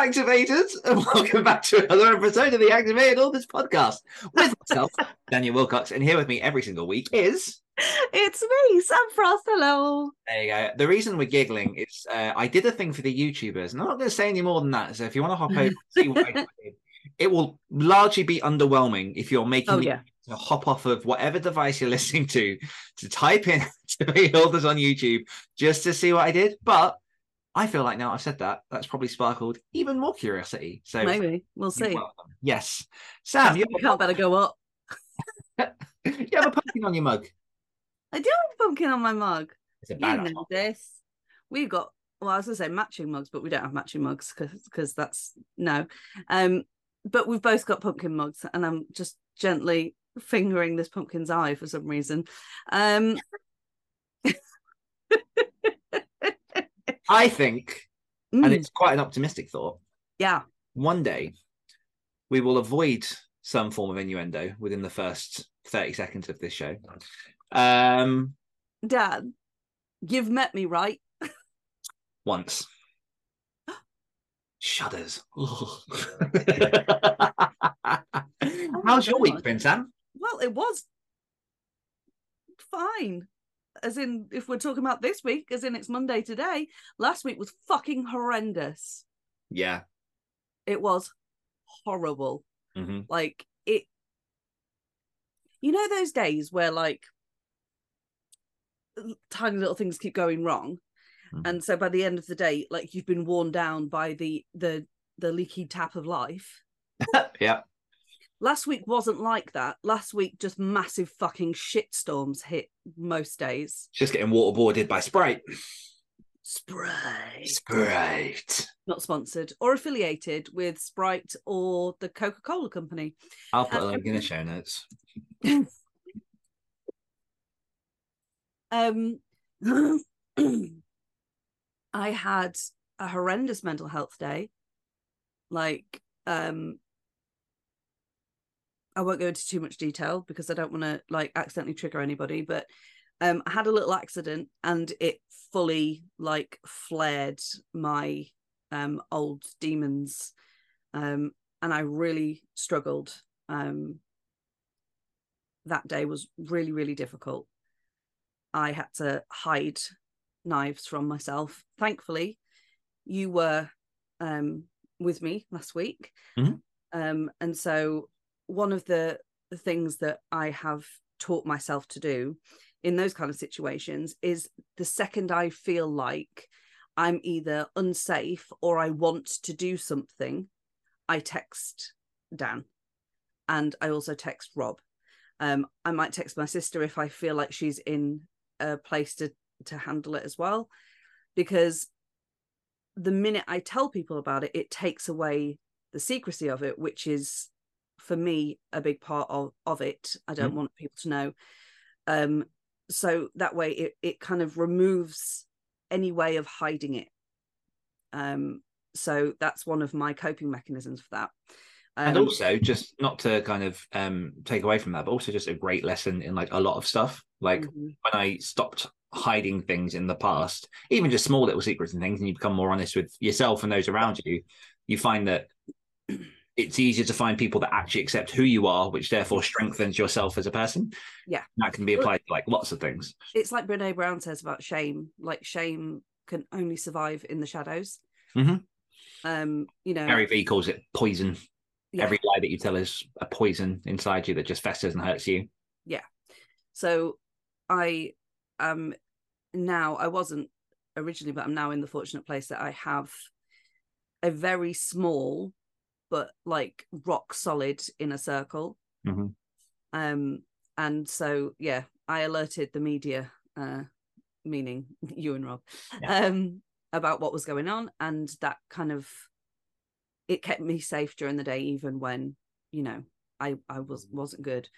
What is up, activators? And welcome back to another episode of the Activated Authors Podcast with myself, Daniel Willcocks, and here with me every single week is. It's me, Sam Frost. Hello. There you go. The reason we're giggling is uh, I did a thing for the YouTubers, and I'm not going to say any more than that. So if you want to hop over, and see what I did, it will largely be underwhelming if you're making Oh, yeah. to hop off of whatever device you're listening to to type in to be authors on YouTube just to see what I did. But I feel like now I've said that, that's probably sparkled even more curiosity. So Maybe we'll see. welcome. Yes. Sam, you can't better go up. you have a pumpkin on your mug. I do have a pumpkin on my mug. It's a You bad know this. We've got well, I was gonna say matching mugs, but we don't have matching mugs because because that's no. Um, but we've both got pumpkin mugs, and I'm just gently fingering this pumpkin's eye for some reason. Um, I think, and mm, it's quite an optimistic thought, yeah, one day we will avoid some form of innuendo within the first 30 seconds of this show. Um, Dad, you've met me right. once. Shudders. How's your week been, Sam? Well, it was fine. As in, if we're talking about this week, as in it's Monday today, last week was fucking horrendous. Yeah. It was horrible. hmm Like, it, you know, those days where like tiny little things keep going wrong. Mhm. And so by the end of the day, like you've been worn down by the, the, the leaky tap of life. Yeah. Last week wasn't like that. Last week, just massive fucking shitstorms hit most days. Just getting waterboarded by Sprite. Sprite. Sprite. Not sponsored or affiliated with Sprite or the Coca Cola Company. I'll put a link in the show notes. Um, I had a horrendous mental health day. Like, um, I won't go into too much detail because I don't want to like accidentally trigger anybody, but um, I had a little accident and it fully like flared my um old demons, um, and I really struggled. Um, that day was really really difficult. I had to hide knives from myself. Thankfully, you were um, with me last week. Mhm. Um, and so, one of the, the things that I have taught myself to do in those kind of situations is the second I feel like I'm either unsafe or I want to do something, I text Dan and I also text Rob. Um, I might text my sister if I feel like she's in a place to to handle it as well, because the minute I tell people about it, it takes away the secrecy of it, which is for me a big part of of it. I don't want people to know. Um, so that way it it kind of removes any way of hiding it. Um, so that's one of my coping mechanisms for that. and Um, also just not to kind of um take away from that but also just a great lesson in like a lot of stuff like mhm. when i stopped hiding things in the past even just small little secrets and things and you become more honest with yourself and those around you you find that it's easier to find people that actually accept who you are which therefore strengthens yourself as a person Yeah. that can be applied to like lots of things it's like Brene Brown says about shame. Like shame can only survive in the shadows. Mhm. Um, you know, Gary Vee calls it poison Yeah. every lie that you tell is a poison inside you that just festers and hurts you Yeah. so I am now. I wasn't originally, but I'm now in the fortunate place that I have a very small but like rock solid in a circle. Mhm. Um, and so yeah, I alerted the media uh meaning you and Rob, Yeah. um, about what was going on, and that kind of it kept me safe during the day, even when you know I I was wasn't good.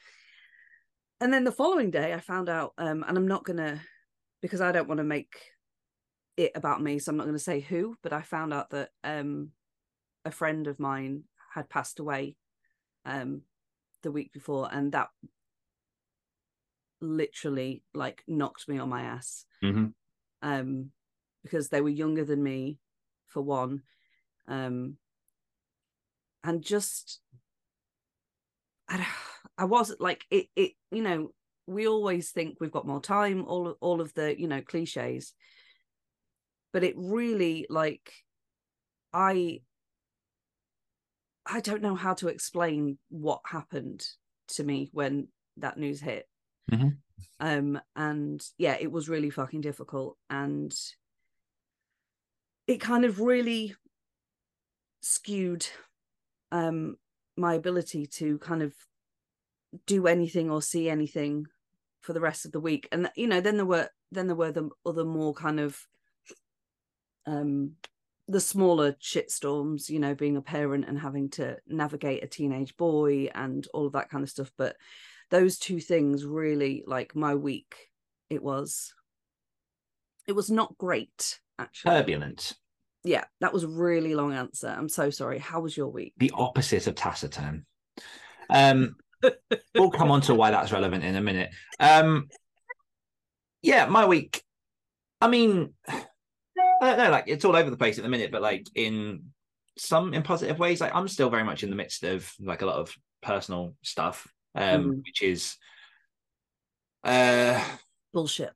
And then the following day, I found out, um, and I'm not gonna because I don't want to make it about me, so I'm not going to say who, but I found out that um, a friend of mine had passed away um, the week before, and that literally like knocked me on my ass hmm um, because they were younger than me, for one, um, and just I, I was like it. It you know we always think we've got more time, all all of the you know cliches, but it really like I I don't know how to explain what happened to me when that news hit. Mhm. Um, and yeah, it was really fucking difficult, and it kind of really skewed um my ability to kind of do anything or see anything for the rest of the week and you know then there were then there were the other more kind of um the smaller shitstorms you know being a parent and having to navigate a teenage boy and all of that kind of stuff but those two things really like my week it was it was not great actually Turbulent. yeah that was a really long answer i'm so sorry how was your week The opposite of taciturn. Um, we'll come on to why that's relevant in a minute. Um, yeah, my week. I mean, I don't know. Like it's all over the place at the minute, but like in some in positive ways, like I'm still very much in the midst of like a lot of personal stuff, um, Mhm. which is uh bullshit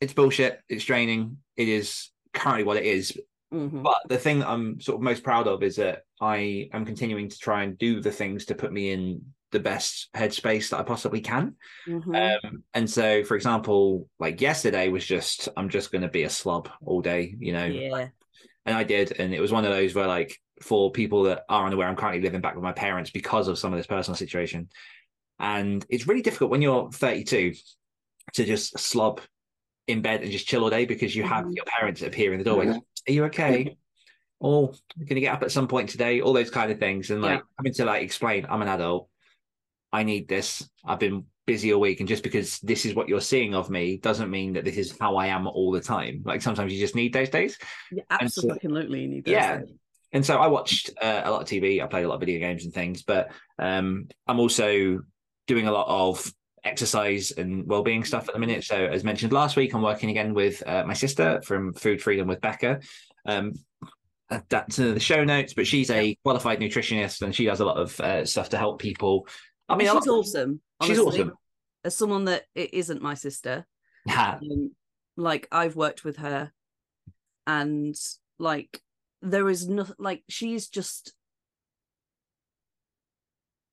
it's bullshit. It's draining. It is currently what it is. Mhm. But the thing that I'm sort of most proud of is that I am continuing to try and do the things to put me in the best headspace that I possibly can. Mhm. Um, and so, for example, like yesterday was just I'm just going to be a slob all day, you know. yeah And I did, and it was one of those where like for people that are unaware, I'm currently living back with my parents because of some of this personal situation, and it's really difficult when you're 32 to just slob in bed and just chill all day because you have Mhm. your parents appear in the doorway. Are you okay? Oh, you're gonna get up at some point today. All those kind of things, and like Yeah. having to like explain, I'm an adult. I need this. I've been busy all week, and just because this is what you're seeing of me doesn't mean that this is how I am all the time. Like sometimes you just need those days. yeah so- absolutely those Yeah. things. And so I watched uh, a lot of TV. I played a lot of video games and things, but um, I'm also doing a lot of exercise and well-being stuff at the minute. So as mentioned last week, I'm working again with uh, my sister from Food Freedom with Bekka. Um, uh, that's in the show notes, but she's a qualified nutritionist and she does a lot of uh, stuff to help people. I mean, she's lot- awesome She's honestly. awesome. as someone that it isn't my sister Ha. um, like i've worked with her and like there is nothing like she's just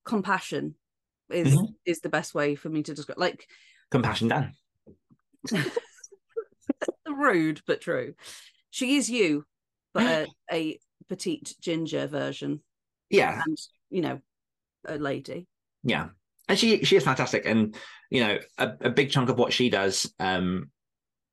compassion is Mhm. is the best way for me to describe like Compassion Dan. rude but true she is you but a, a petite ginger version Yeah, and you know a lady yeah. And she she is fantastic. And you know a, a big chunk of what she does um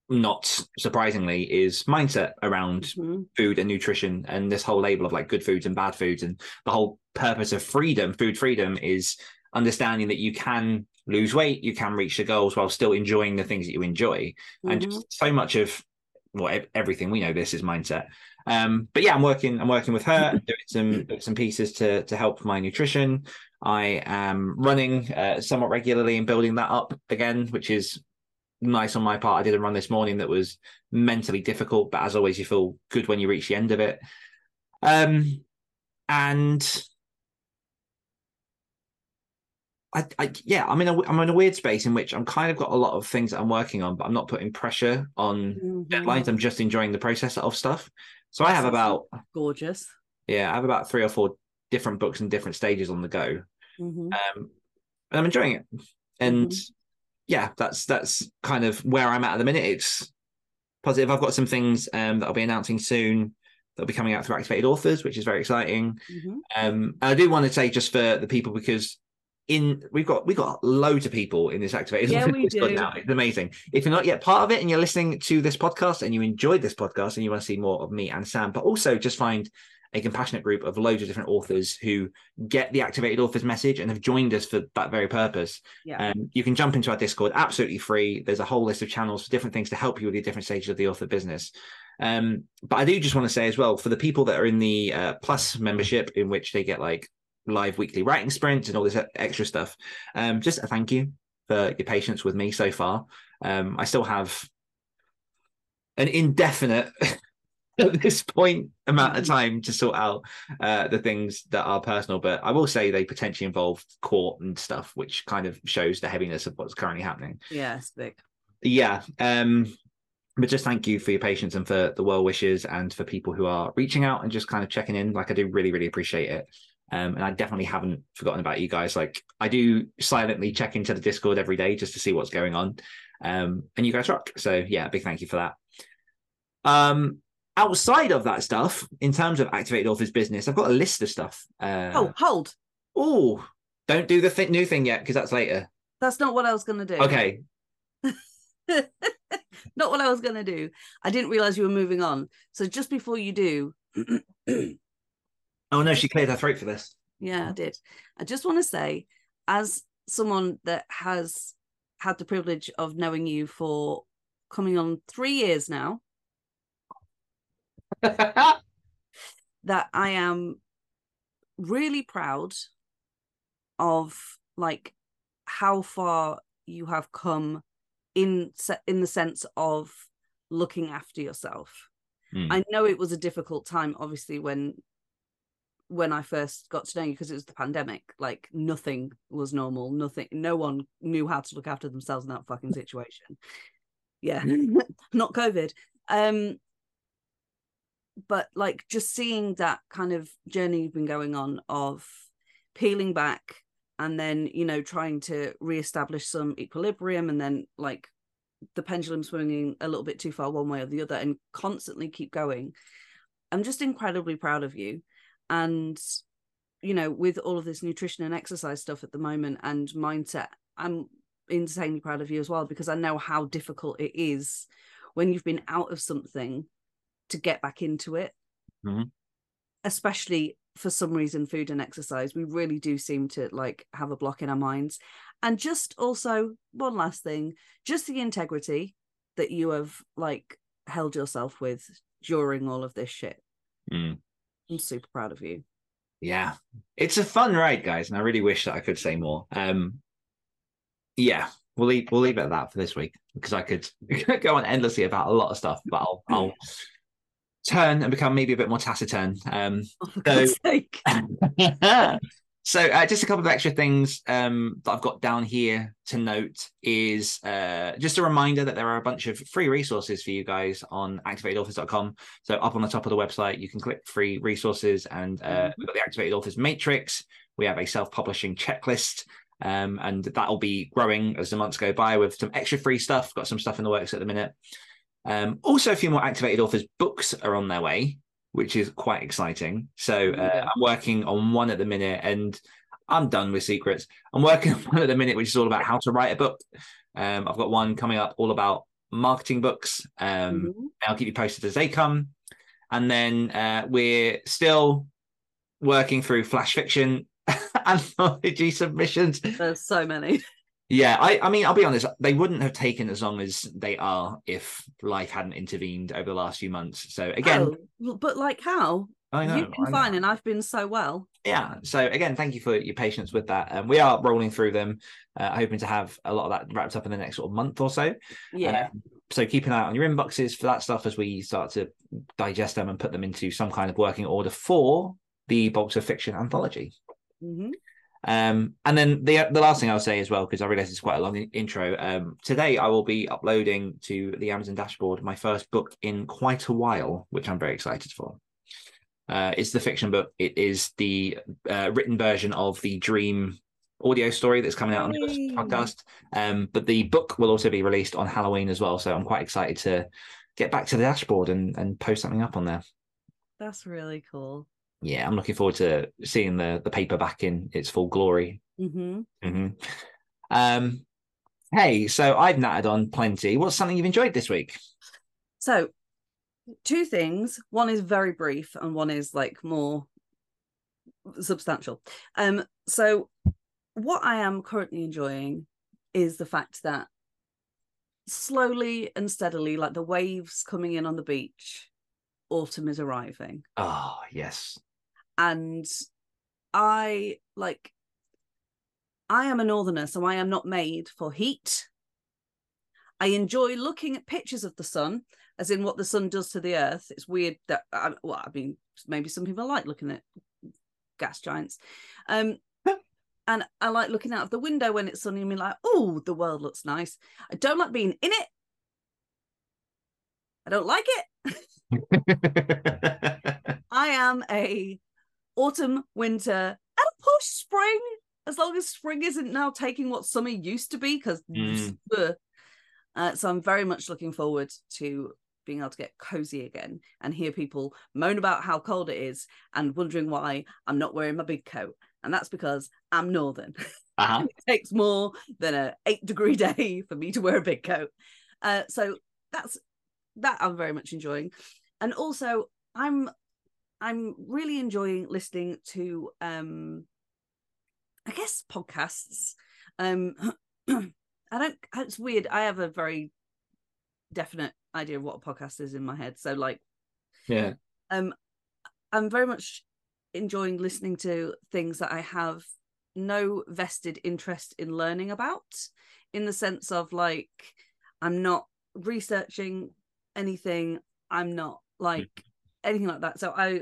not surprisingly is mindset around Mhm. food and nutrition and this whole label of like good foods and bad foods. And the whole purpose of freedom food freedom is understanding that you can lose weight you can reach the goals while still enjoying the things that you enjoy. And Mhm. just so much of well everything we know this is mindset. Um but yeah i'm working i'm working with her doing some some pieces to to help my nutrition i am running uh, somewhat regularly and building that up again which is nice on my part i did a run this morning that was mentally difficult but as always you feel good when you reach the end of it um and I, I yeah i'm in a i'm in a weird space in which i'm kind of got a lot of things that i'm working on but i'm not putting pressure on Mhm. deadlines. I'm just enjoying the process of stuff. So I have about gorgeous yeah, I have about three or four different books and different stages on the go, Mhm. um, and I'm enjoying it. And yeah, that's that's kind of where I'm at at the minute. It's positive. I've got some things um, that I'll be announcing soon that'll be coming out through Activated Authors, which is very exciting. Mhm. Um, and I do want to say just for the people because in we've got we've got loads of people in this activated Yeah, we do. now. It's amazing. If you're not yet part of it and you're listening to this podcast and you enjoyed this podcast and you want to see more of me and Sam, but also just find a compassionate group of loads of different authors who get the activated authors message and have joined us for that very purpose. Yeah. Um, you can jump into our Discord absolutely free. There's a whole list of channels for different things to help you with your different stages of the author business. Um, but I do just want to say as well for the people that are in the uh, plus membership, in which they get like live weekly writing sprints and all this extra stuff. Um, just a thank you for your patience with me so far. Um, I still have an indefinite at this point amount of time to sort out uh, the things that are personal, but I will say they potentially involve court and stuff, which kind of shows the heaviness of what's currently happening. Yeah, it's big. Yeah. Um, but just thank you for your patience and for the well wishes and for people who are reaching out and just kind of checking in. Like I do really, really appreciate it. Um, and I definitely haven't forgotten about you guys. Like I do silently check into the Discord every day just to see what's going on. Um, and you guys rock. So yeah, big thank you for that. Um, outside of that stuff, in terms of activated authors business, I've got a list of stuff. Uh, oh, hold. oh, don't do the th- new thing yet because that's later. That's not what I was going to do. Okay, not what I was going to do. I didn't realize you were moving on. So just before you do, Oh no, she cleared her throat for this. yeah, I did. I just want to say, as someone that has had the privilege of knowing you for coming on three years now, that I am really proud of like how far you have come in se- in the sense of looking after yourself. Mm. I know it was a difficult time obviously when when I first got to know you because it was the pandemic like nothing was normal nothing no one knew how to look after themselves in that fucking situation. Yeah. Not covid. Um but like just seeing that kind of journey you've been going on of peeling back and then you know trying to reestablish some equilibrium and then like the pendulum swinging a little bit too far one way or the other and constantly keep going i'm just incredibly proud of you. And you know with all of this nutrition and exercise stuff at the moment and mindset i'm insanely proud of you as well because i know how difficult it is when you've been out of something to get back into it Mhm. especially for some reason food and exercise we really do seem to like have a block in our minds and just also one last thing just the integrity that you have like held yourself with during all of this shit Mm. i'm super proud of you Yeah, it's a fun ride, guys, and I really wish that I could say more. Um, yeah, we'll leave we'll leave it at that for this week because I could go on endlessly about a lot of stuff, but I'll I'll turn and become maybe a bit more taciturn. Um, oh, So- so uh, just a couple of extra things um, that I've got down here to note is uh, just a reminder that there are a bunch of free resources for you guys on activatedauthors.com. So up on the top of the website, you can click free resources and uh, Mhm. we've got the Activated Authors Matrix. We have a self-publishing checklist um, and that'll be growing as the months go by with some extra free stuff. Got some stuff in the works at the minute. Um, also, a few more Activated Authors books are on their way which is quite exciting. So uh, Yeah. I'm working on one at the minute, and I'm done with secrets. I'm working on one at the minute, which is all about how to write a book. Um, I've got one coming up all about marketing books. Um, Mhm. I'll keep you posted as they come. And then uh, we're still working through flash fiction anthology submissions. there's so many Yeah, I, I mean, I'll be honest, they wouldn't have taken as long as they are if life hadn't intervened over the last few months. So again, Oh, but like how I know, you've been I know. fine and i've been so well yeah so again thank you for your patience with that um, we are rolling through them uh, hoping to have a lot of that wrapped up in the next sort of month or so yeah Um, so keep an eye on your inboxes for that stuff as we start to digest them and put them into some kind of working order for the Bolts of Fiction anthology. Mhm. Um, and then the the last thing I'll say as well, because I realize it's quite a long intro. Um, today I will be uploading to the Amazon dashboard my first book in quite a while, which I'm very excited for. Uh, it's the fiction book. It is the uh, written version of the Dream audio story that's coming out on the podcast. Um, but the book will also be released on Halloween as well. So I'm quite excited to get back to the dashboard and, and post something up on there. that's really cool Yeah, I'm looking forward to seeing the the paper back in its full glory hmm hmm Um, hey, so I've nattered on plenty. What's something you've enjoyed this week? So, two things. One is very brief, and one is like more substantial. Um, so what I am currently enjoying is the fact that slowly and steadily, like the waves coming in on the beach, autumn is arriving. Oh, yes. And I like I am a northerner, so I am not made for heat. I enjoy looking at pictures of the sun, as in what the sun does to the earth. It's weird that, I, well, I mean, maybe some people like looking at gas giants. Um, and I like looking out of the window when it's sunny and being like, oh, the world looks nice. I don't like being in it. I don't like it. I am a autumn, winter, and a push spring. As long as spring isn't now taking what summer used to be, because Mm. uh, so I'm very much looking forward to being able to get cozy again and hear people moan about how cold it is and wondering why I'm not wearing my big coat. And that's because I'm northern. uh-huh. it takes more than a eight degree day for me to wear a big coat. Uh, so that's that I'm very much enjoying, and also I'm I'm really enjoying listening to um I guess podcasts. Um, I don't. It's weird. I have a very definite idea of what a podcast is in my head. So like Yeah. um i'm very much enjoying listening to things that i have no vested interest in learning about in the sense of like i'm not researching anything i'm not like anything like that. So i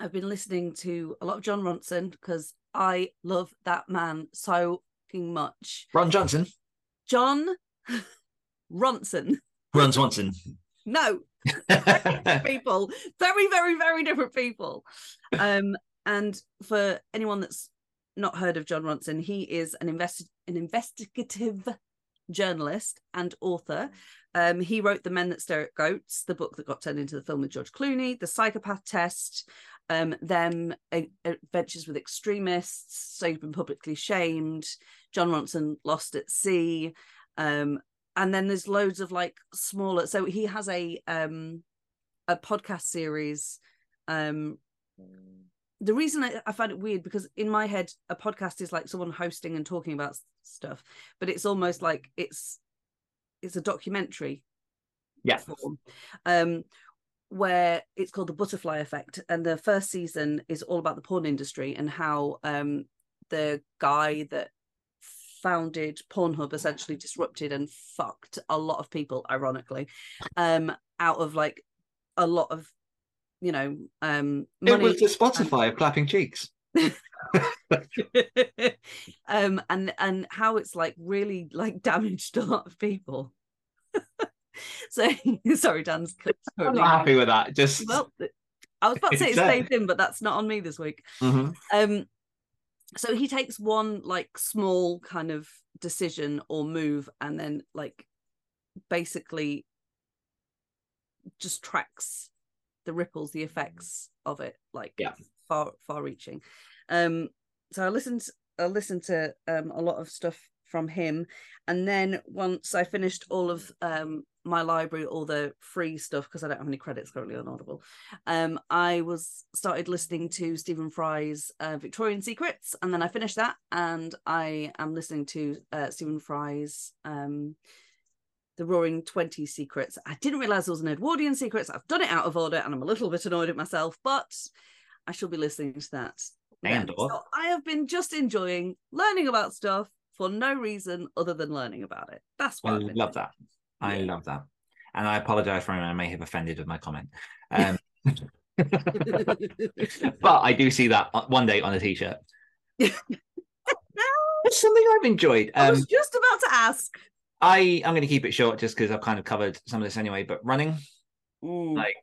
i've been listening to a lot of jon ronson because i love that man so fucking much. Ron Johnson. jon ronson. Ron Swanson. no people. Very very very different people. Um and for anyone that's not heard of jon ronson he is an invest an investigative journalist and author um he wrote the men that stare at goats the book that got turned into the film with george clooney the psychopath test um them adventures with extremists so you've been publicly shamed jon ronson lost at sea um and then there's loads of like smaller so he has a um a podcast series um the reason I, I find it weird because in my head a podcast is like someone hosting and talking about stuff but it's almost like it's it's a documentary Yeah. form um where it's called the butterfly effect and the first season is all about the porn industry and how um the guy that founded Pornhub essentially disrupted and fucked a lot of people ironically um out of like a lot of you know um It was the Spotify of clapping cheeks. um and and how it's like really like damaged a lot of people so sorry dan's I'm not happy with that. Just well i was about to say it Exactly. stayed in but that's not on me this week Mhm. um so he takes one like small kind of decision or move and then like basically just tracks the ripples the effects of it like Yeah. far far reaching um so i listened i listened to um a lot of stuff from him. And then once i finished all of um my library all the free stuff because i don't have any credits currently on audible um i was started listening to stephen fry's uh, victorian secrets. And then i finished that and i am listening to uh, stephen fry's um the roaring 20 secrets. I didn't realize there was an edwardian secrets. I've done it out of order and i'm a little bit annoyed at myself but i shall be listening to that Or- so i have been just enjoying learning about stuff for no reason other than learning about it that's what I love that. I Yeah. love that. And I apologize for anyone I may have offended with my comment. Um, but I do see that one day on a t-shirt. It's something I've enjoyed. I Um, was just about to ask. I I'm going to keep it short just because I've kind of covered some of this anyway. But running, Mm. like,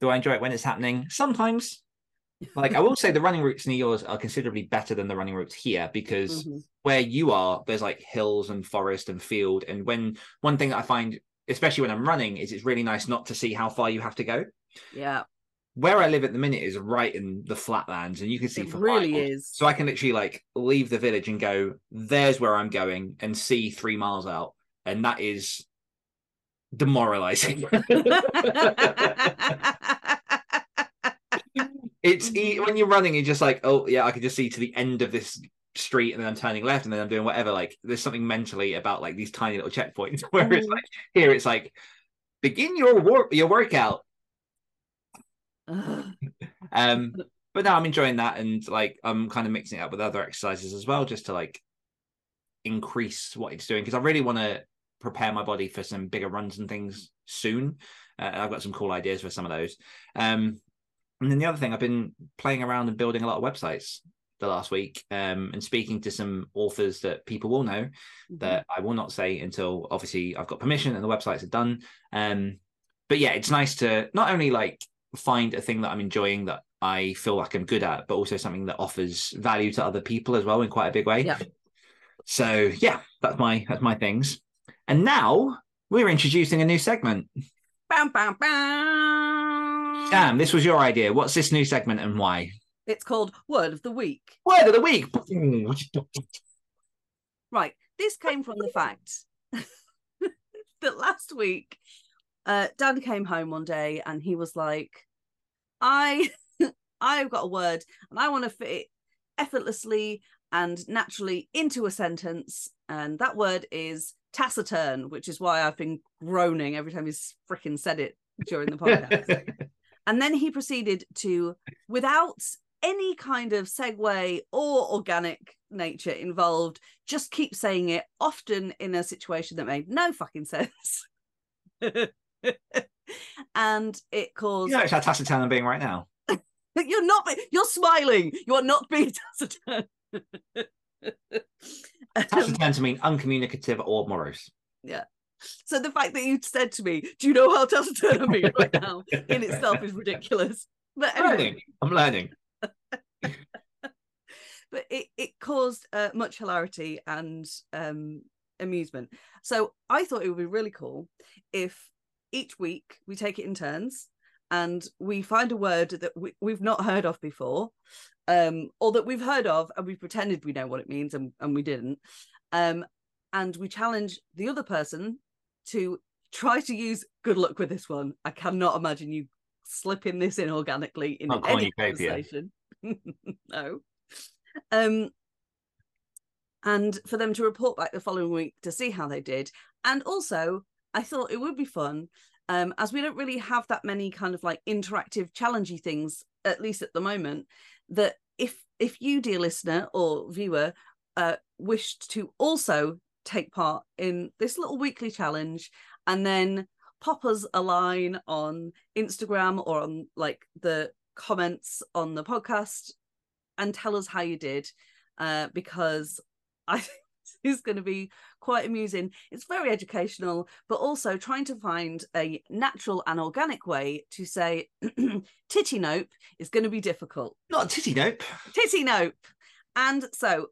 do I enjoy it when it's happening? Sometimes. Like I will say, the running routes near yours are considerably better than the running routes here because Mhm. where you are, there's like hills and forest and field. And when one thing that I find, especially when I'm running, is it's really nice not to see how far you have to go. Yeah. where I live at the minute is right in the flatlands, and you can see It for really miles. is. So I can literally like leave the village and go, "There's where I'm going," and see three miles out, and that is demoralizing. it's e- when you're running, you're just like, "Oh yeah, I can just see to the end of this." street and then I'm turning left and then I'm doing whatever like there's something mentally about like these tiny little checkpoints where it's Mm. like here it's like begin your wor- your workout um, but now I'm enjoying that, and like I'm kind of mixing it up with other exercises as well, just to like increase what it's doing because I really want to prepare my body for some bigger runs and things soon. Uh, I've got some cool ideas for some of those. Um, and then the other thing, I've been playing around and building a lot of websites the last week, um, and speaking to some authors that people will know that I will not say until obviously I've got permission and the websites are done. Um, but yeah, it's nice to not only like find a thing that I'm enjoying that I feel like I'm good at, but also something that offers value to other people as well in quite a big way. Yeah. So yeah, that's my that's my things. And now we're introducing a new segment. Bam, bam, bam. Sam, this was your idea. What's this new segment and why? It's called Word of the Week. Word of the week. Right. This came from the fact that last week, uh, Dan came home one day and he was like, I I've got a word and I want to fit it effortlessly and naturally into a sentence. And that word is taciturn, which is why I've been groaning every time he's freaking said it during the podcast. And then he proceeded to, without any kind of segue or organic nature involved, just keep saying it, often in a situation that made no fucking sense. and it caused you know it's how taciturn I'm being right now. you're not you're smiling. You are not being taciturn. Um, Taciturn to mean uncommunicative or morose. So the fact that you said to me, "Do you know how taciturn I'm being right now?" in itself is ridiculous. But I'm anyway, learning. I'm learning. but it, it caused uh, much hilarity and um, amusement. So I thought it would be really cool if each week we take it in turns and we find a word that we, we've not heard of before um, or that we've heard of and we pretended we know what it means and, and we didn't. Um, and we challenge the other person to try to use good luck with this one. I cannot imagine you slipping this in organically in Not any conversation. no. Um, and for them to report back the following week to see how they did. And also, I thought it would be fun, um, as we don't really have that many kind of like interactive, challengey things, at least at the moment, that if if you, dear listener or viewer, uh, wished to also take part in this little weekly challenge and then pop us a line on Instagram or on like the comments on the podcast and tell us how you did uh, because I think this is going to be quite amusing. It's very educational, but also trying to find a natural and organic way to say titty nope is going to be difficult. Not titty nope. Titty nope. And so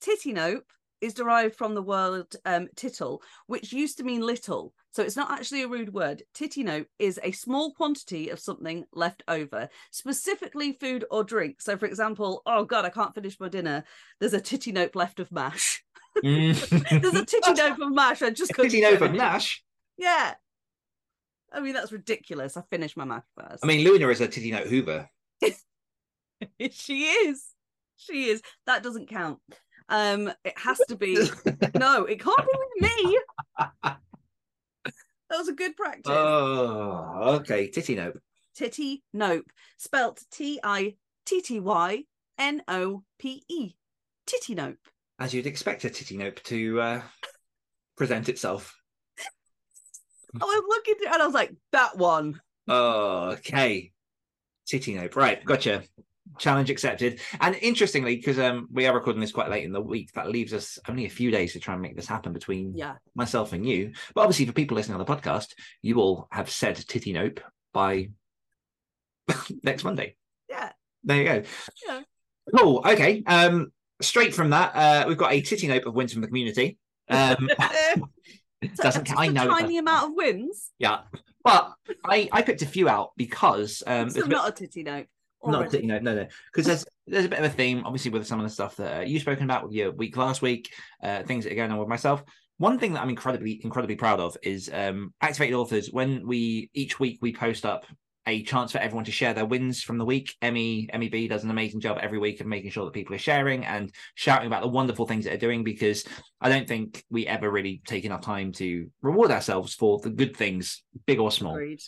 titty nope is derived from the word um, tittle, which used to mean little. So it's not actually a rude word. Titty nope is a small quantity of something left over, specifically food or drink. So, for example, oh God, I can't finish my dinner. There's a titty note left of mash. There's a titty note of mash. I just couldn't titty note of mash? Yeah. I mean, that's ridiculous. I finished my mash first. I mean, Luna is a titty note Hoover. she is. She is. That doesn't count. Um, it has to be. no, it can't be with me. That was a good practice. oh, okay. Titty nope. Titty nope, spelt T I T T Y N O P E. Titty nope. As you'd expect a titty nope to uh, present itself. I was looking through and I was like, that one. Oh, okay. Titty nope. Right, gotcha. Challenge accepted. And interestingly, because um, we are recording this quite late in the week, that leaves us only a few days to try and make this happen between Yeah. myself and you. But obviously, for people listening on the podcast, you all have said titty nope by next Monday. Yeah. There you go. Yeah. Cool. Okay. Um, straight from that, uh, we've got a titty nope of wins from the community. Um, So doesn't I know? tiny amount of wins. Yeah. but I, I picked a few out because um, it's not a titty note. Not already. no no no because there's there's a bit of a theme obviously with some of the stuff that uh, you've spoken about with your week last week uh, things that are going on with myself one thing that i'm incredibly incredibly proud of is um activated authors when we each week we post up a chance for everyone to share their wins from the week emmy emmy b does an amazing job every week of making sure that people are sharing and shouting about the wonderful things that they're doing because i don't think we ever really take enough time to reward ourselves for the good things big or small Agreed.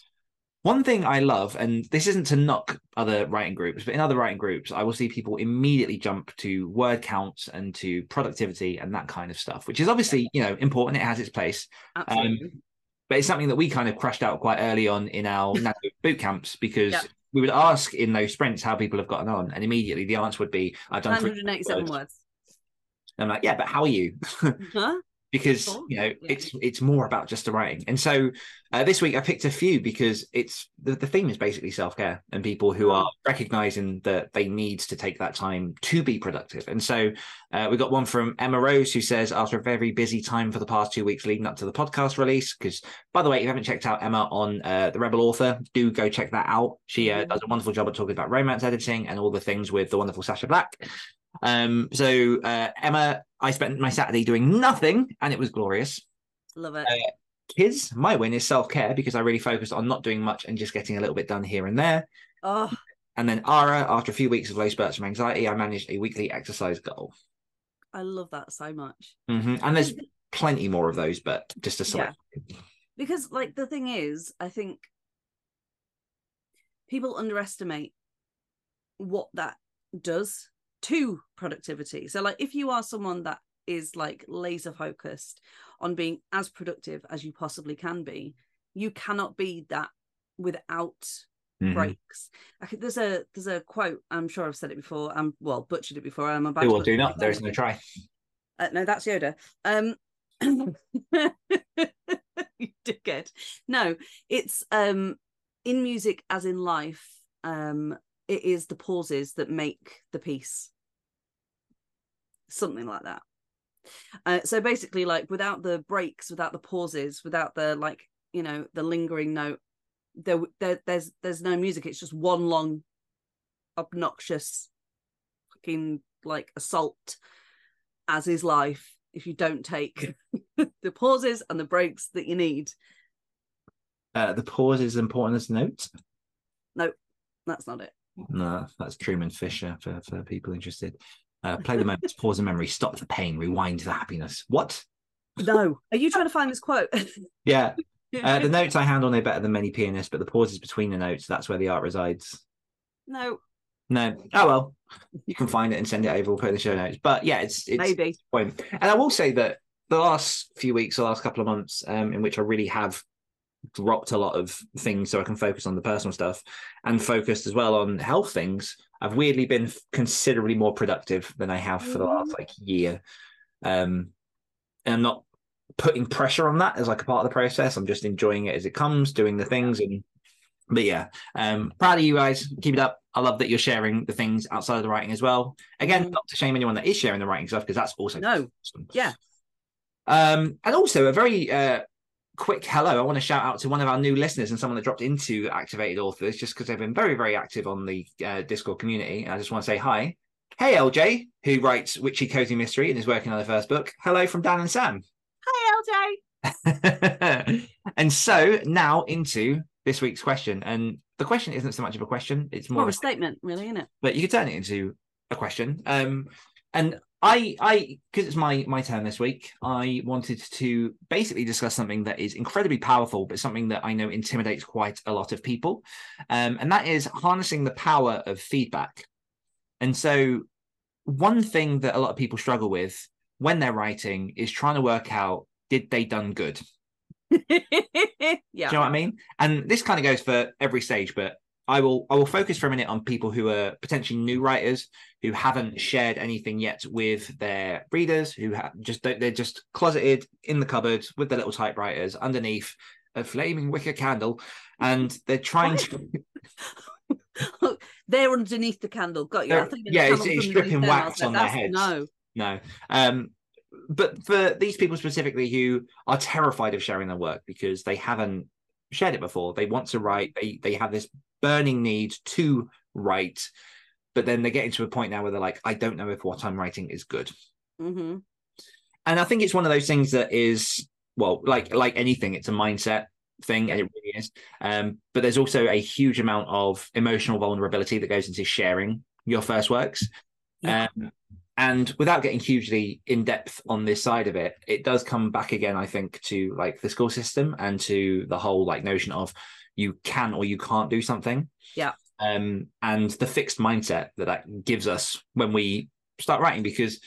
One thing I love, and this isn't to knock other writing groups, but in other writing groups, I will see people immediately jump to word counts and to productivity and that kind of stuff, which is obviously, you know, important. It has its place, um, Absolutely. but it's something that we kind of crushed out quite early on in our boot camps because Yep. we would ask in those sprints how people have gotten on, and immediately the answer would be, "I've done." 987 words. words. I'm like, yeah, but how are you? Huh? Because you know it's it's more about just the writing. And so uh, this week i picked a few because it's the, the theme is basically self-care and people who Mm. are recognizing that they need to take that time to be productive. And so uh, we got one from emma rose who says after a very busy time for the past two weeks leading up to the podcast release because by the way if you haven't checked out emma on uh, the rebel author do go check that out. She uh, Mhm. does a wonderful job at talking about romance editing and all the things with the wonderful sacha black um, so uh, Emma, I spent my Saturday doing nothing, and it was glorious. Love it. Uh, Kids, my win is self care because I really focused on not doing much and just getting a little bit done here and there. oh, And then Ara, after a few weeks of low spurts from anxiety, I managed a weekly exercise goal. I love that so much. hmm And there's plenty more of those, but just a select. because like the thing is i think people underestimate what that does to productivity so like if you are someone that is like laser focused on being as productive as you possibly can be you cannot be that without Mhm. breaks could, there's a there's a quote i'm sure i've said it before i'm well butchered it before i'm about Do to do not. There is no try. Uh, no, that's Yoda. Um, you dickhead. No, it's um in music as in life. Um, it is the pauses that make the piece. Something like that. Uh, so basically, like without the breaks, without the pauses, without the like, you know, the lingering note, there, there there's there's no music. It's just one long, obnoxious, fucking like assault as is life if you don't take the pauses and the breaks that you need. Uh, the pause is important as a note. Nope. That's not it. No, that's Truman Fisher for, for people interested. Uh, play the moments, pause the memory, stop the pain, rewind the happiness. What? No. Are you trying to find this quote? Yeah, Uh, the notes I handle no better than many pianists, but the pauses between the notes, that's where the art resides. no, No. Oh well. You can find it and send it over. We'll put it in the show notes. But yeah, it's it's maybe. point. And I will say that the last few weeks, the last couple of months, um, in which I really have dropped a lot of things so I can focus on the personal stuff and focused as well on health things, I've weirdly been considerably more productive than I have for the last like year. Um, and I'm not putting pressure on that as like a part of the process. I'm just enjoying it as it comes, doing the things and but yeah, um, proud of you guys. Keep it up. I love that you're sharing the things outside of the writing as well. Again, Mhm. not to shame anyone that is sharing the writing stuff because that's also No. awesome. Yeah. Um, and also a very uh quick hello. I want to shout out to one of our new listeners and someone that dropped into Activated Authors just because they've been very, very active on the uh, Discord community. And I just want to say hi. Hey LJ, who writes Witchy Cozy Mystery and is working on the first book. Hello from Dan and Sam. Hi, LJ. and so now into this week's question. And the question isn't so much of a question, it's more More of a statement, really, isn't it? but you could turn it into a question. Um, and I, I, because it's my my turn this week, I wanted to basically discuss something that is incredibly powerful, but something that I know intimidates quite a lot of people, um, and that is harnessing the power of feedback. And so, one thing that a lot of people struggle with when they're writing is trying to work out did they done good. yeah. Do you know what I mean? And this kind of goes for every stage, but I will I will focus for a minute on people who are potentially new writers who haven't shared anything yet with their readers, who have just don't- they're just closeted in the cupboard with their little typewriters underneath a flaming wicker candle, and they're trying to They're underneath the candle. Got you. I think the yeah, it's- it's dripping them. I was wax on their heads. No. no. Um, but for these people specifically who are terrified of sharing their work because they haven't shared it before. They want to write. They they have this burning need to write, but then they're getting to a point now where they're like, I don't know if what I'm writing is good. Mm-hmm. And I think it's one of those things that is well, like like anything, it's a mindset thing. And it really is. Um, but there's also a huge amount of emotional vulnerability that goes into sharing your first works. Yeah. Um, and without getting hugely in depth on this side of it, it does come back again, I think, to like the school system and to the whole like notion of you can or you can't do something. Yeah. Um, and the fixed mindset that that gives us when we start writing, because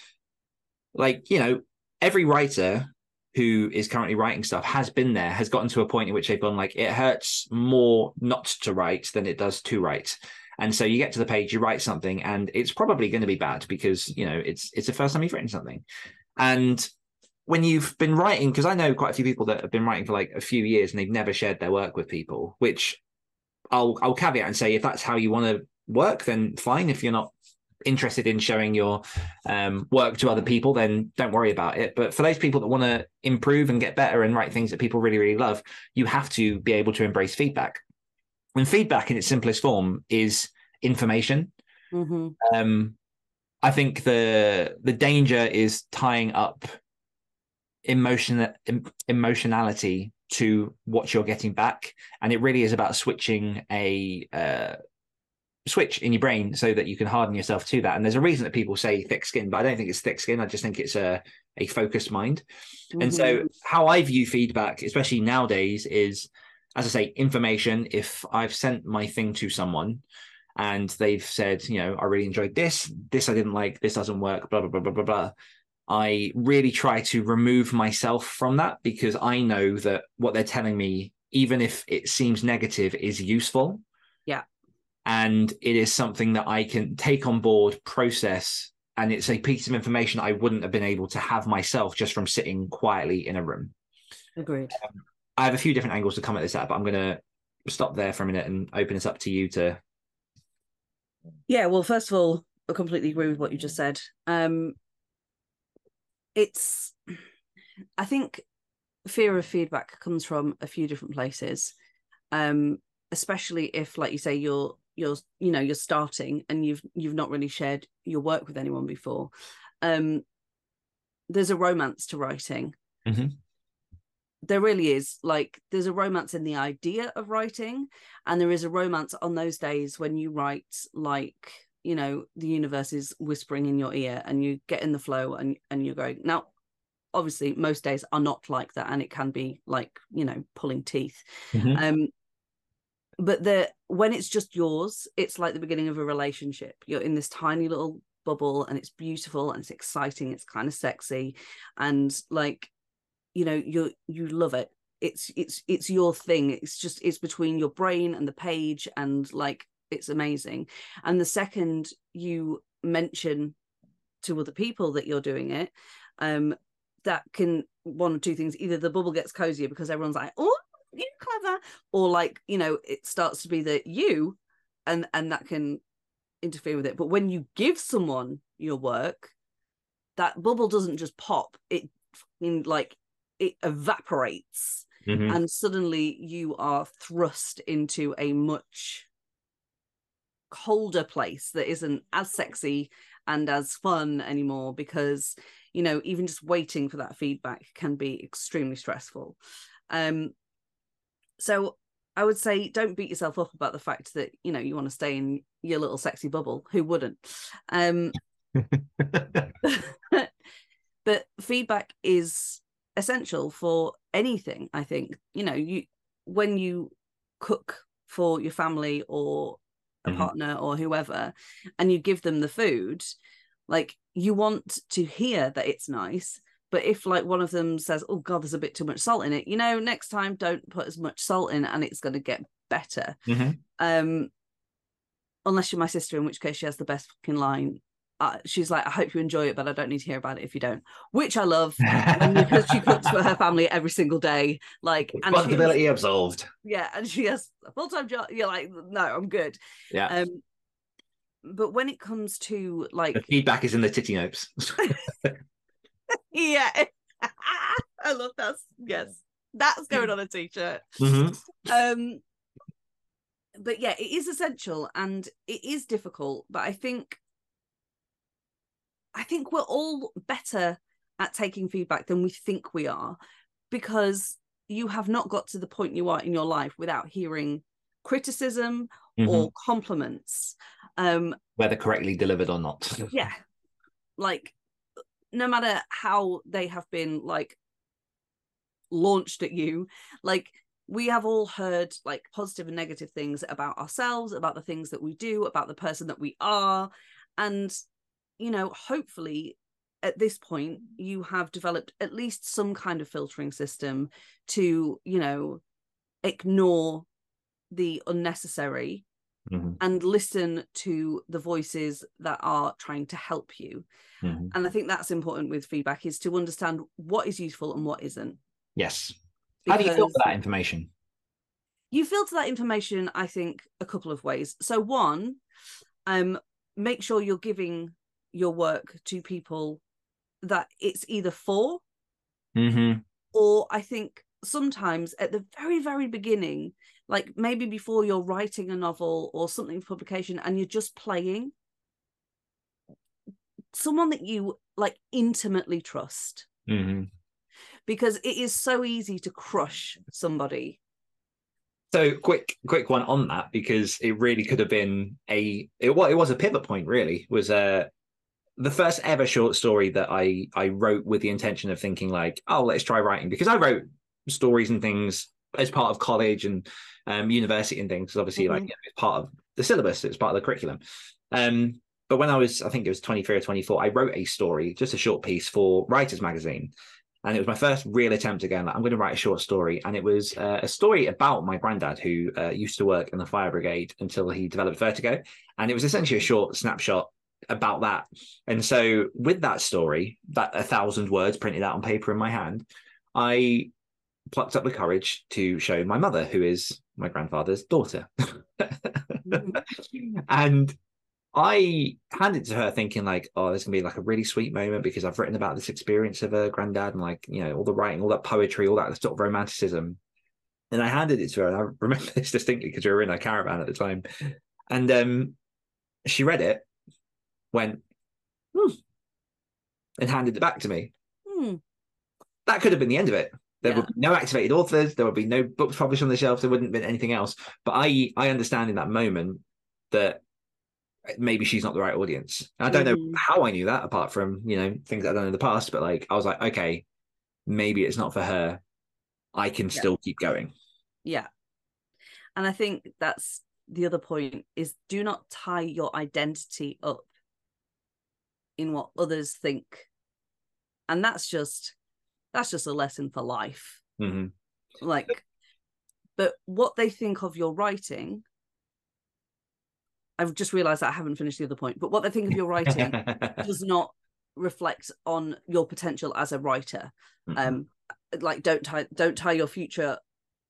like, you know, every writer who is currently writing stuff has been there, has gotten to a point in which they've gone like, it hurts more not to write than it does to write. And so you get to the page, you write something, and it's probably going to be bad because you know it's it's the first time you've written something. And when you've been writing, because I know quite a few people that have been writing for like a few years and they've never shared their work with people, which I'll I'll caveat and say if that's how you want to work, then fine. If you're not interested in showing your um, work to other people, then don't worry about it. But for those people that want to improve and get better and write things that people really, really love, you have to be able to embrace feedback. When feedback in its simplest form is information, Mm-hmm. um, I think the the danger is tying up emotion em- emotionality to what you're getting back, and it really is about switching a uh, switch in your brain so that you can harden yourself to that. And there's a reason that people say thick skin, but I don't think it's thick skin. I just think it's a a focused mind. And Mm-hmm. so, how I view feedback, especially nowadays, is as I say, information. If I've sent my thing to someone and they've said, you know, I really enjoyed this, this I didn't like, this doesn't work, blah, blah, blah, blah, blah, blah. I really try to remove myself from that because I know that what they're telling me, even if it seems negative, is useful. Yeah. And it is something that I can take on board, process, and it's a piece of information I wouldn't have been able to have myself just from sitting quietly in a room. Agreed. Um, I have a few different angles to come at this at, but I'm going to stop there for a minute and open this up to you to. Yeah, well, first of all, I completely agree with what you just said. Um, it's, I think, fear of feedback comes from a few different places, um, especially if, like you say, you're you're you know you're starting and you've you've not really shared your work with anyone before. Um, there's a romance to writing. Mhm. There really is. Like, there's a romance in the idea of writing, and there is a romance on those days when you write like you know the universe is whispering in your ear and you get in the flow and and you're going now obviously most days are not like that and it can be like you know pulling teeth um but the when it's just yours it's like the beginning of a relationship you're in this tiny little bubble and it's beautiful and it's exciting it's kind of sexy and like you know you you love it. It's it's it's your thing. It's just it's between your brain and the page and like it's amazing. And the second you mention to other people that you're doing it um that can one or two things either the bubble gets cozier because everyone's like oh you're clever or like you know it starts to be that you and and that can interfere with it. But when you give someone your work that bubble doesn't just pop. It in like it evaporates Mhm. and suddenly you are thrust into a much colder place that isn't as sexy and as fun anymore because you know even just waiting for that feedback can be extremely stressful. Um so i would say don't beat yourself up about the fact that you know you want to stay in your little sexy bubble. Who wouldn't? Um but feedback is essential for anything i think you know you when you cook for your family or a Mhm. partner or whoever and you give them the food like you want to hear that it's nice but if like one of them says oh god there's a bit too much salt in it you know next time don't put as much salt in and it's going to get better Mhm. um unless you're my sister in which case she has the best fucking line uh, she's like i hope you enjoy it but i don't need to hear about it if you don't which i love because she cooks for her family every single day like and she, absolved. yeah and she has a full-time job you're like no i'm good Yeah. um but when it comes to like the feedback is in the titty notes. yeah i love that yes That's going on a t-shirt. Mhm. Um but yeah, it is essential and it is difficult, but I think I think we're all better at taking feedback than we think we are because you have not got to the point you are in your life without hearing criticism Mhm. or compliments. Um whether correctly delivered or not. yeah like no matter how they have been like launched at you like we have all heard like positive and negative things about ourselves about the things that we do about the person that we are and you know hopefully at this point you have developed at least some kind of filtering system to you know ignore the unnecessary Mhm. and listen to the voices that are trying to help you Mhm. and i think that's important with feedback is to understand what is useful and what isn't Yes. How do you filter that information? you filter that information i think a couple of ways so one um make sure you're giving your work to people that it's either for hmm or i think sometimes at the very very beginning like maybe before you're writing a novel or something for publication and you're just playing someone that you like intimately trust. Hmm because it is so easy to crush somebody. So quick, quick one on that because it really could have been a it was it was a pivot point. Really. Was uh the first ever short story that I I wrote with the intention of thinking like, oh, let's try writing because I wrote stories and things as part of college and um, university and things. 'cause obviously, like Mhm. you know, it's part of the syllabus, it's part of the curriculum. Um, but when I was, I think it was 23 or 24, I wrote a story, just a short piece for Writers Magazine. And it was my first real attempt again. Like, I'm going to write a short story. And it was uh, a story about my granddad who uh, used to work in the fire brigade until he developed vertigo. And it was essentially a short snapshot about that. And so, with that story, that a thousand words printed out on paper in my hand, I plucked up the courage to show my mother, who is my grandfather's daughter. and I handed it to her thinking like, oh, this gonna be like a really sweet moment because I've written about this experience of a granddad and like, you know, all the writing, all that poetry, all that sort of romanticism. And I handed it to her, and I remember this distinctly because we were in a caravan at the time. And um, she read it, went, hmm, and handed it back to me. Hmm. That could have been the end of it. There Yeah. would be no activated authors. There would be no books published on the shelves. There wouldn't have been anything else. But I, I understand in that moment that maybe she's not the right audience. I don't Mhm. know how I knew that, apart from you know things I've done in the past. But like, I was like, okay, maybe it's not for her. I can Yeah. still keep going. yeah and i think that's the other point is do not tie your identity up in what others think. And that's just that's just a lesson for life. Hmm like but what they think of your writing i've just realized that i haven't finished the other point but what they think of your writing does not reflect on your potential as a writer. Mhm. um like don't tie don't tie your future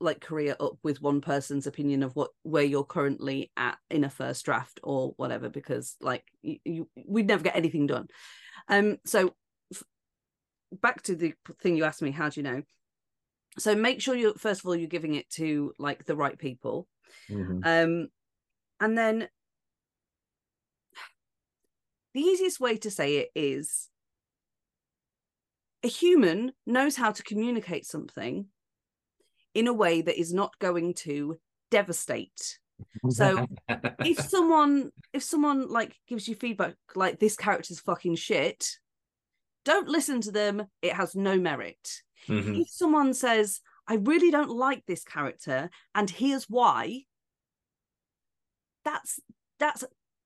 like career up with one person's opinion of what where you're currently at in a first draft or whatever because like you, you we'd never get anything done. Um so f- back to the thing you asked me how do you know? So make sure you first of all you're giving it to like the right people. Mhm. um and then the easiest way to say it is a human knows how to communicate something in a way that is not going to devastate so if someone if someone like gives you feedback like this character's fucking shit don't listen to them it has no merit Mhm. if someone says i really don't like this character and here's why that's that's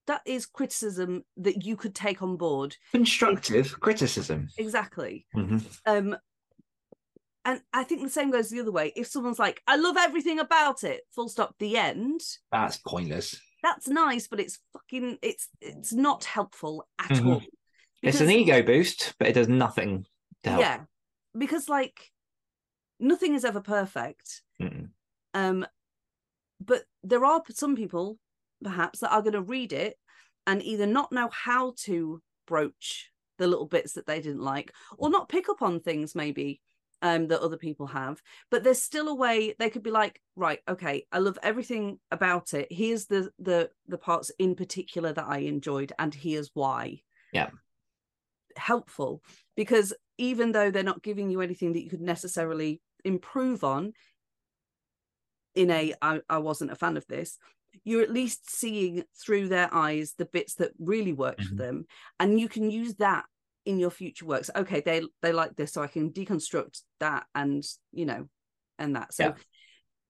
that is criticism that you could take on board constructive criticism. exactly Mhm. um and i think the same goes the other way if someone's like i love everything about it full stop the end That's pointless. that's nice but it's fucking it's it's not helpful at Mhm. all it's an ego boost, but it does nothing to help. yeah because like nothing is ever perfect Mm-mm. um but there are some people perhaps that are going to read it and either not know how to broach the little bits that they didn't like or not pick up on things maybe um that other people have but there's still a way they could be like right okay i love everything about it here's the the the parts in particular that i enjoyed and here's why Yeah. helpful because even though they're not giving you anything that you could necessarily improve on in a I, I wasn't a fan of this you're at least seeing through their eyes the bits that really worked for Mhm. them and you can use that in your future works okay they they like this so i can deconstruct that and you know and that so Yeah.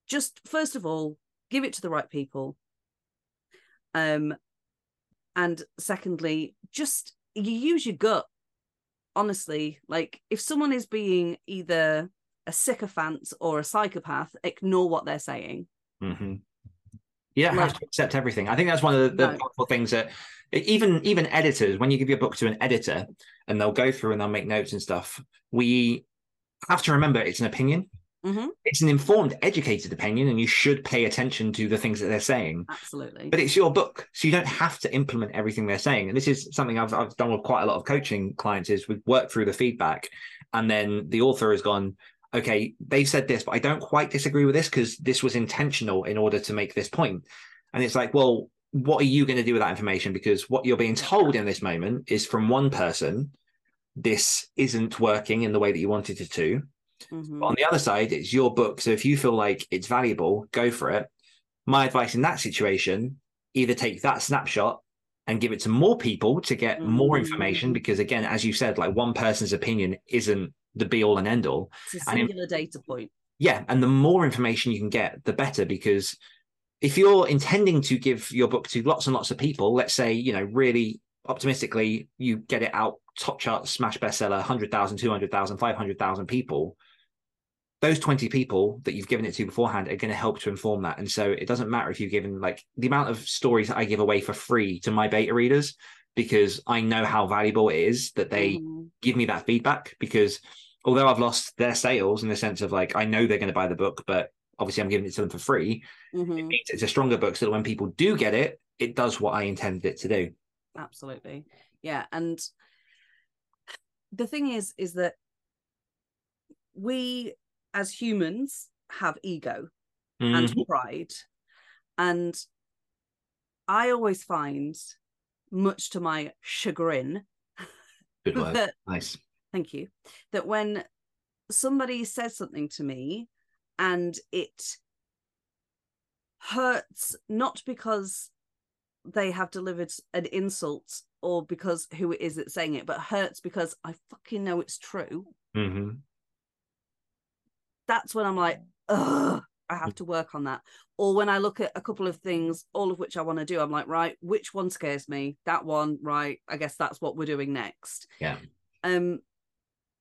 just first of all give it to the right people um and secondly just you use your gut honestly like if someone is being either a sycophant or a psychopath ignore what they're saying hmm You don't have to accept everything. I think that's one of the, the No. powerful things that even even editors, when you give your book to an editor and they'll go through and they'll make notes and stuff, we have to remember it's an opinion. Mhm. It's an informed, educated opinion, and you should pay attention to the things that they're saying. absolutely But it's your book, so you don't have to implement everything they're saying. And this is something I've I've done with quite a lot of coaching clients. Is we've worked through the feedback, and then the author has gone, okay, they've said this, but I don't quite disagree with this because this was intentional in order to make this point. And it's like, well, what are you going to do with that information? Because what you're being told in this moment is from one person, this isn't working in the way that you wanted it to. Mhm. But on the other side, it's your book. So if you feel like it's valuable, go for it. My advice in that situation, either take that snapshot and give it to more people to get more information. Because again, as you said, like one person's opinion isn't the be all and end all. it's a and in- data point Yeah. And the more information you can get, the better. Because if you're intending to give your book to lots and lots of people, let's say, you know, really optimistically, you get it out top chart, smash bestseller, 100,000, 200,000, 500,000 people. Those 20 people that you've given it to beforehand are going to help to inform that. And so it doesn't matter if you've given like the amount of stories that I give away for free to my beta readers, because I know how valuable it is that they Mhm. give me that feedback because although I've lost their sales in the sense of like I know they're going to buy the book, but obviously I'm giving it to them for free. It Mhm. means it's a stronger book so that when people do get it, it does what I intended it to do. absolutely yeah and the thing is is that we as humans have ego and Mhm. pride and i always find much to my chagrin Good word. that nice. thank you that when somebody says something to me and it hurts not because they have delivered an insult or because who it is that's saying it but hurts because i fucking know it's true. Hmm that's when i'm like ugh i have to work on that. Or when i look at a couple of things all of which i want to do i'm like right which one scares me? That one right i guess that's what we're doing next. Yeah. um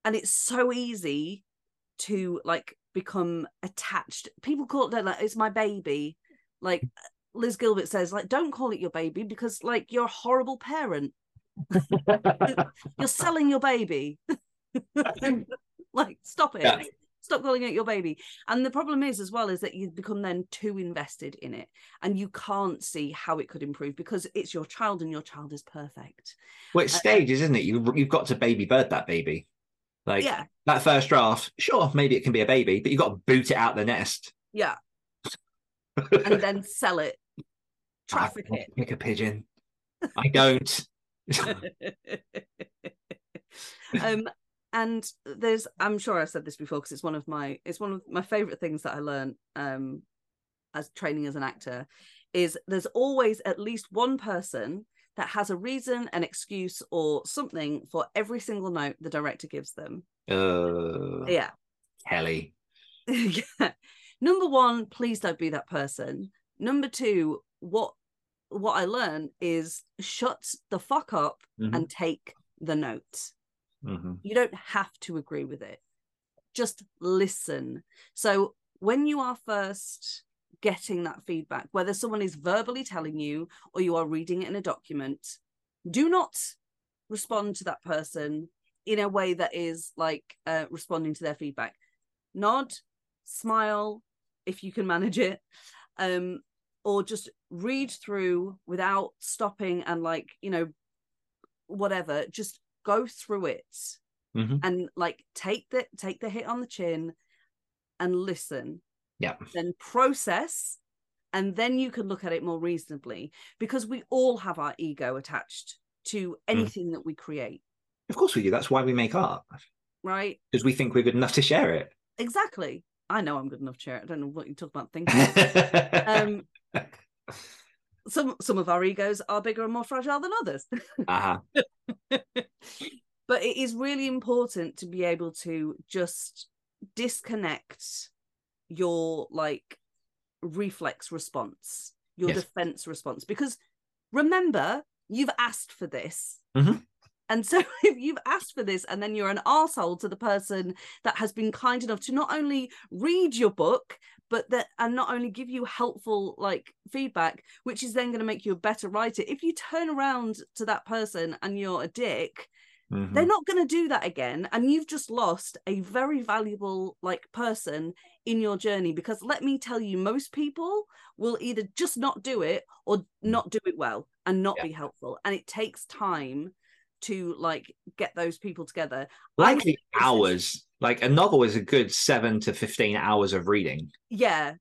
and it's so easy to like become attached. People call it like it's my baby. Like liz gilbert says like don't call it your baby because like you're a horrible parent you're selling your baby like stop it Yeah. stop calling it your baby and the problem is as well is that you become then too invested in it and you can't see how it could improve because it's your child and your child is perfect Well, it's uh, stages, isn't it? You, you've got to baby bird that baby. Like yeah that first draft, sure, maybe it can be a baby, but you've got to boot it out the nest. yeah and then sell it traffic I Pick a pigeon. I don't. um and there's i'm sure i've said this before because it's one of my it's one of my favorite things that i learned um as training as an actor is there's always at least one person that has a reason an excuse or something for every single note the director gives them uh, yeah Kelly. yeah. Number one, please don't be that person. Number two, what what I learned is shut the fuck up Mhm, and take the note. mhm. You don't have to agree with it. Just listen. So when you are first getting that feedback, whether someone is verbally telling you or you are reading it in a document, do not respond to that person in a way that is like uh, responding to their feedback. Nod, smile if you can manage it, um, or just read through without stopping and like you know whatever. Just go through it Mhm. and like take the take the hit on the chin and listen Yeah. then process and then you can look at it more reasonably because we all have our ego attached to anything that we create Of course we do. That's why we make art right because we think we're good enough to share it. exactly i know i'm good enough to share it i don't know what you talk about thinking um some some of our egos are bigger and more fragile than others uh-huh. but it is really important to be able to just disconnect your like reflex response your Yes. defense response because remember you've asked for this Mhm. and so if you've asked for this and then you're an arsehole to the person that has been kind enough to not only read your book but that and not only give you helpful like feedback which is then going to make you a better writer if you turn around to that person and you're a dick Mhm. they're not going to do that again and you've just lost a very valuable like person in your journey because let me tell you most people will either just not do it or not do it well and not Yeah. be helpful and it takes time to like get those people together Likely think this is- hours. Like a novel is a good seven to fifteen hours of reading. yeah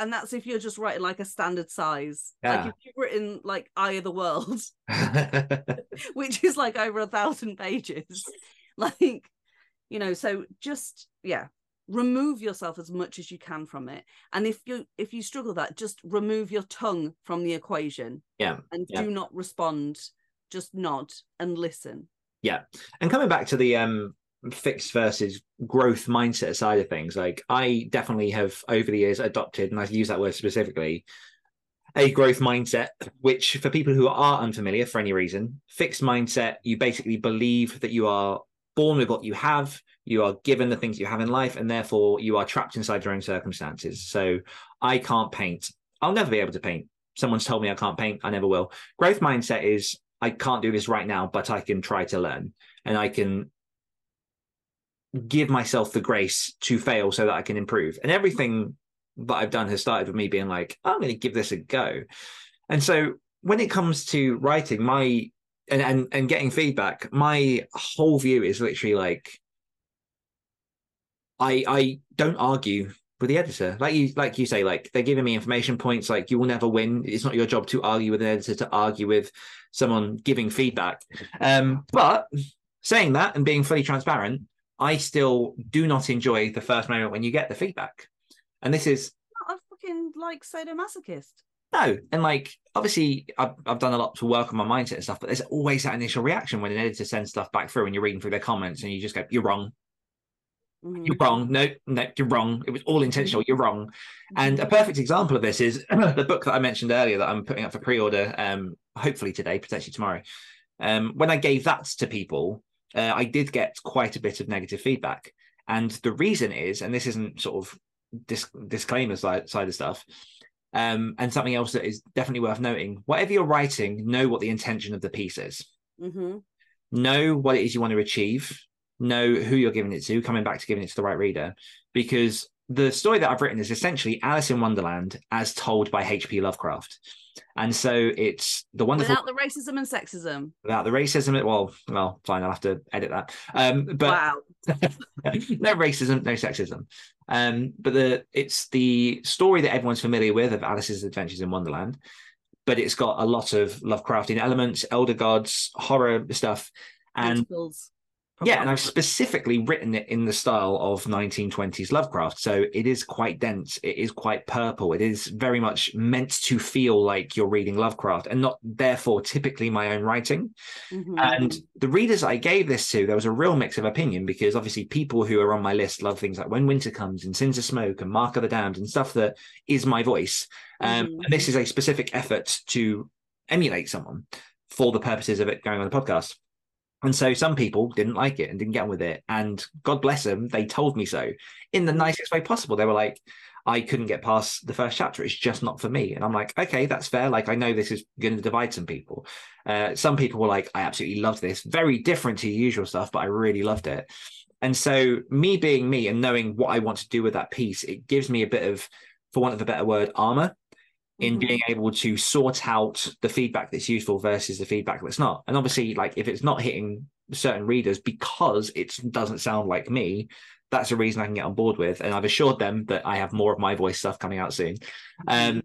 and that's if you're just writing like a standard size like Yeah. if you've written like eye of the world which is like over a thousand pages like you know so just yeah remove yourself as much as you can from it and if you if you struggle with that just remove your tongue from the equation yeah. and Yeah. do not respond just nod and listen Yeah. And coming back to the um fixed versus growth mindset side of things, like I definitely have over the years adopted, and I use that word specifically, a growth mindset, which for people who are unfamiliar for any reason, fixed mindset, you basically believe that you are born with what you have, you are given the things you have in life, and therefore you are trapped inside your own circumstances. So I can't paint. I'll never be able to paint. Someone's told me I can't paint, I never will. Growth mindset is I can't do this right now, but I can try to learn and I can give myself the grace to fail so that I can improve. And everything that I've done has started with me being like, I'm going to give this a go. And so when it comes to writing, my and, and and getting feedback, my whole view is literally like I I don't argue with the editor. Like you like you say, like they're giving me information points, like you will never win. It's not your job to argue with an editor, to argue with someone giving feedback. Um, but saying that and being fully transparent, I still do not enjoy the first moment when you get the feedback. And this is not a fucking like sadomasochist no, and like obviously I've, I've done a lot to work on my mindset and stuff, but there's always that initial reaction when an editor sends stuff back through and you're reading through their comments and you just go, You're wrong, Mhm. you're wrong, no, no, you're wrong. It was all intentional, you're wrong. And a perfect example of this is the book that I mentioned earlier that I'm putting up for pre-order, um, hopefully today, potentially tomorrow. Um, when I gave that to people, uh, I did get quite a bit of negative feedback, and the reason is, and this isn't sort of dis- disclaimer side, side of stuff, um, and something else that is definitely worth noting: whatever you're writing, know what the intention of the piece is Mhm. know what it is you want to achieve, know who you're giving it to, coming back to giving it to the right reader. Because the story that I've written is essentially Alice in Wonderland as told by H.P. Lovecraft. And so it's the wonderful without the racism and sexism without the racism. Well, well, fine, I'll have to edit that. Um, but wow no racism, no sexism. Um, but the it's the story that everyone's familiar with of Alice's Adventures in Wonderland, but it's got a lot of Lovecraftian elements, elder gods, horror stuff, and Yeah, and I've specifically written it in the style of 1920s Lovecraft. So it is quite dense. It is quite purple. It is very much meant to feel like you're reading Lovecraft and not therefore typically my own writing. Mhm. And the readers I gave this to, there was a real mix of opinion because obviously people who are on my list love things like When Winter Comes and Sins of Smoke and Mark of the Damned and stuff that is my voice. Um, Mhm. And this is a specific effort to emulate someone for the purposes of it going on the podcast. And so some people didn't like it and didn't get on with it. And God bless them, they told me so in the nicest way possible. They were like, I couldn't get past the first chapter. It's just not for me. And I'm like, okay, that's fair. Like, I know this is going to divide some people. Uh, some people were like, I absolutely loved this. Very different to usual stuff, but I really loved it. And so, me being me and knowing what I want to do with that piece, it gives me a bit of, for want of a better word, armor in Mhm. being able to sort out the feedback that's useful versus the feedback that's not. And obviously, like if it's not hitting certain readers because it doesn't sound like me, that's a reason I can get on board with. And I've assured them that I have more of my voice stuff coming out soon. Um,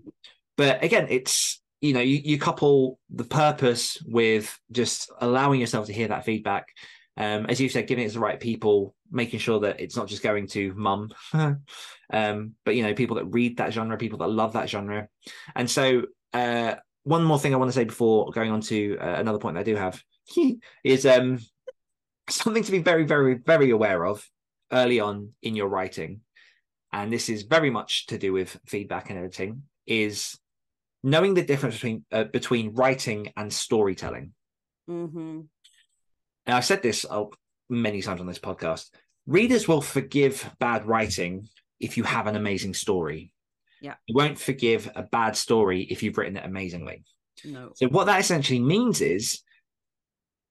but again, it's you know, you, you couple the purpose with just allowing yourself to hear that feedback. Um, as you said, giving it to the right people, making sure that it's not just going to mum, um, but you know, people that read that genre, people that love that genre. And so, uh, one more thing I want to say before going on to uh, another point that I do have is um, something to be very, very, very aware of early on in your writing. And this is very much to do with feedback and editing. Is knowing the difference between uh, between writing and storytelling. Mm-hmm. And I've said this uh, many times on this podcast. Readers will forgive bad writing if you have an amazing story. Yeah. You won't forgive a bad story if you've written it amazingly. No. So what that essentially means is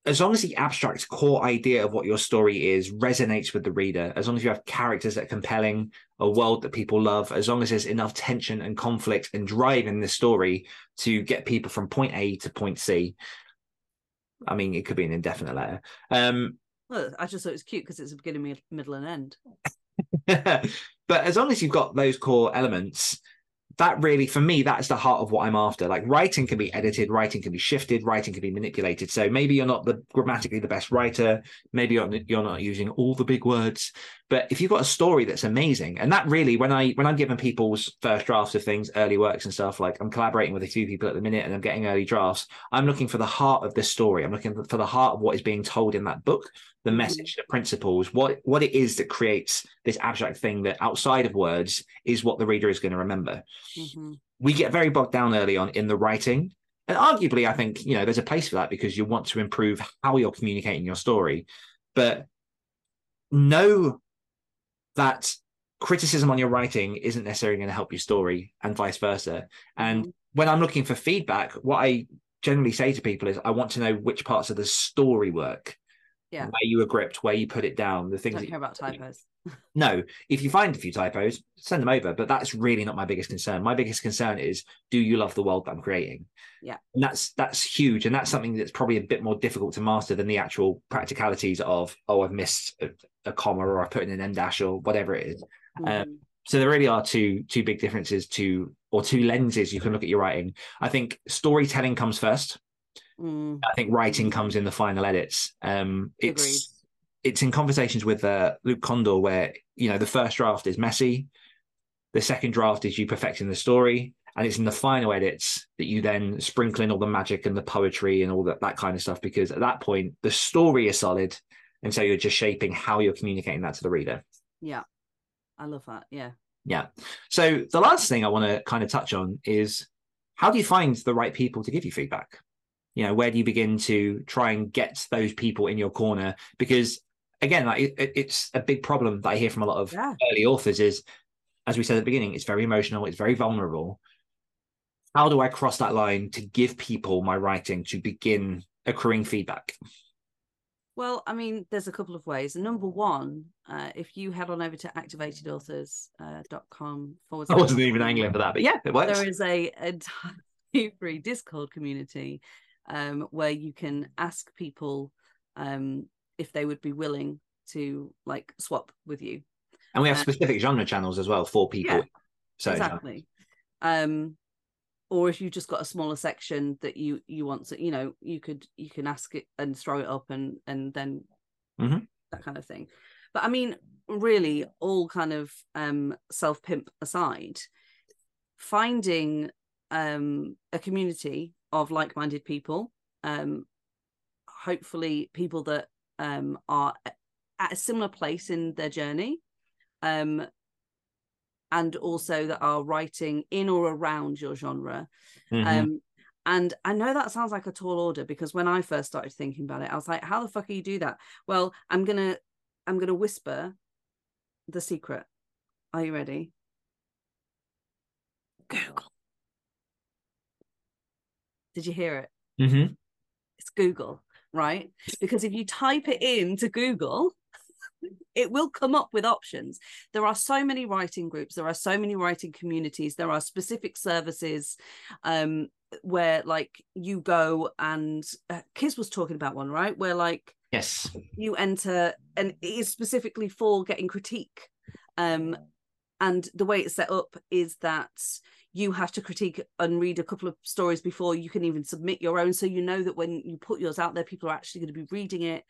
as long as the abstract core idea of what your story is resonates with the reader, as long as you have characters that are compelling, a world that people love, as long as there's enough tension and conflict and drive in the story to get people from point A to point C. I mean, it could be an indefinite letter. Um, well, I just thought it was cute because it's a beginning, middle, and end. but as long as you've got those core elements, that really for me that's the heart of what i'm after. Like writing can be edited writing can be shifted writing can be manipulated. So maybe you're not the grammatically the best writer maybe you're, you're not using all the big words but if you've got a story that's amazing and that really when i when i'm giving people's first drafts of things early works and stuff like i'm collaborating with a few people at the minute and i'm getting early drafts i'm looking for the heart of the story. I'm looking for the heart of what is being told in that book the Mhm. message the principles what what it is that creates this abstract thing that outside of words is what the reader is going to remember Mhm. we get very bogged down early on in the writing. And arguably, I think, you know, there's a place for that because you want to improve how you're communicating your story. But know that criticism on your writing isn't necessarily going to help your story and vice versa. And Mhm. when I'm looking for feedback, what I generally say to people is I want to know which parts of the story work. Yeah. Where you were gripped, where you put it down, the things Don't that care about typos. no, if you find a few typos, send them over. But that's really not my biggest concern. My biggest concern is, do you love the world that I'm creating? Yeah. and that's that's huge, and that's something that's probably a bit more difficult to master than the actual practicalities of, oh, I've missed a, a comma or I've put in an end dash or whatever it is. Mhm. So there really are two two big differences to or two lenses you can look at your writing. I think storytelling comes first. Mm, I think writing comes in the final edits. Um, it's Agreed. it's in conversations with uh, Luke Kondor where you know the first draft is messy, the second draft is you perfecting the story, and it's in the final edits that you then sprinkle in all the magic and the poetry and all that that kind of stuff because at that point the story is solid, and so you're just shaping how you're communicating that to the reader. yeah. I love that. Yeah. Yeah. So the last thing I want to kind of touch on is how do you find the right people to give you feedback? You know, where do you begin to try and get those people in your corner? Because again, like it, it- it's a big problem that I hear from a lot of Yeah. early authors is, as we said at the beginning, it's very emotional, it's very vulnerable. How do I cross that line to give people my writing to begin accruing feedback? Well, I mean, there's a couple of ways. Number one, uh, if you head on over to activatedauthors.com forward I wasn't even angling for that, but yeah, it works. there is a entirely free Discord community um, where you can ask people um, if they would be willing to like swap with you. and we have uh, specific genre channels as well for people. Yeah, so exactly. Um, or if you've just got a smaller section that you you want to, you know, you could you can ask it and throw it up and and then Mhm. that kind of thing. But I mean, really, all kind of um self pimp aside, finding um a community of like minded people, um, hopefully people that um are at a similar place in their journey, um, and also that are writing in or around your genre. Mhm. Um, and I know that sounds like a tall order because when I first started thinking about it, I was like, how the fuck do you do that? Well, I'm gonna I'm gonna whisper the secret. Are you ready? Google. Did you hear it? Mhm. It's Google, right? Because if you type it into Google, it will come up with options. There are so many writing groups, there are so many writing communities, there are specific services um, where like you go and uh, Kiz was talking about one, right? Where like Yes. you enter and it is specifically for getting critique um and the way it's set up is that you have to critique and read a couple of stories before you can even submit your own. So you know that when you put yours out there people are actually going to be reading it.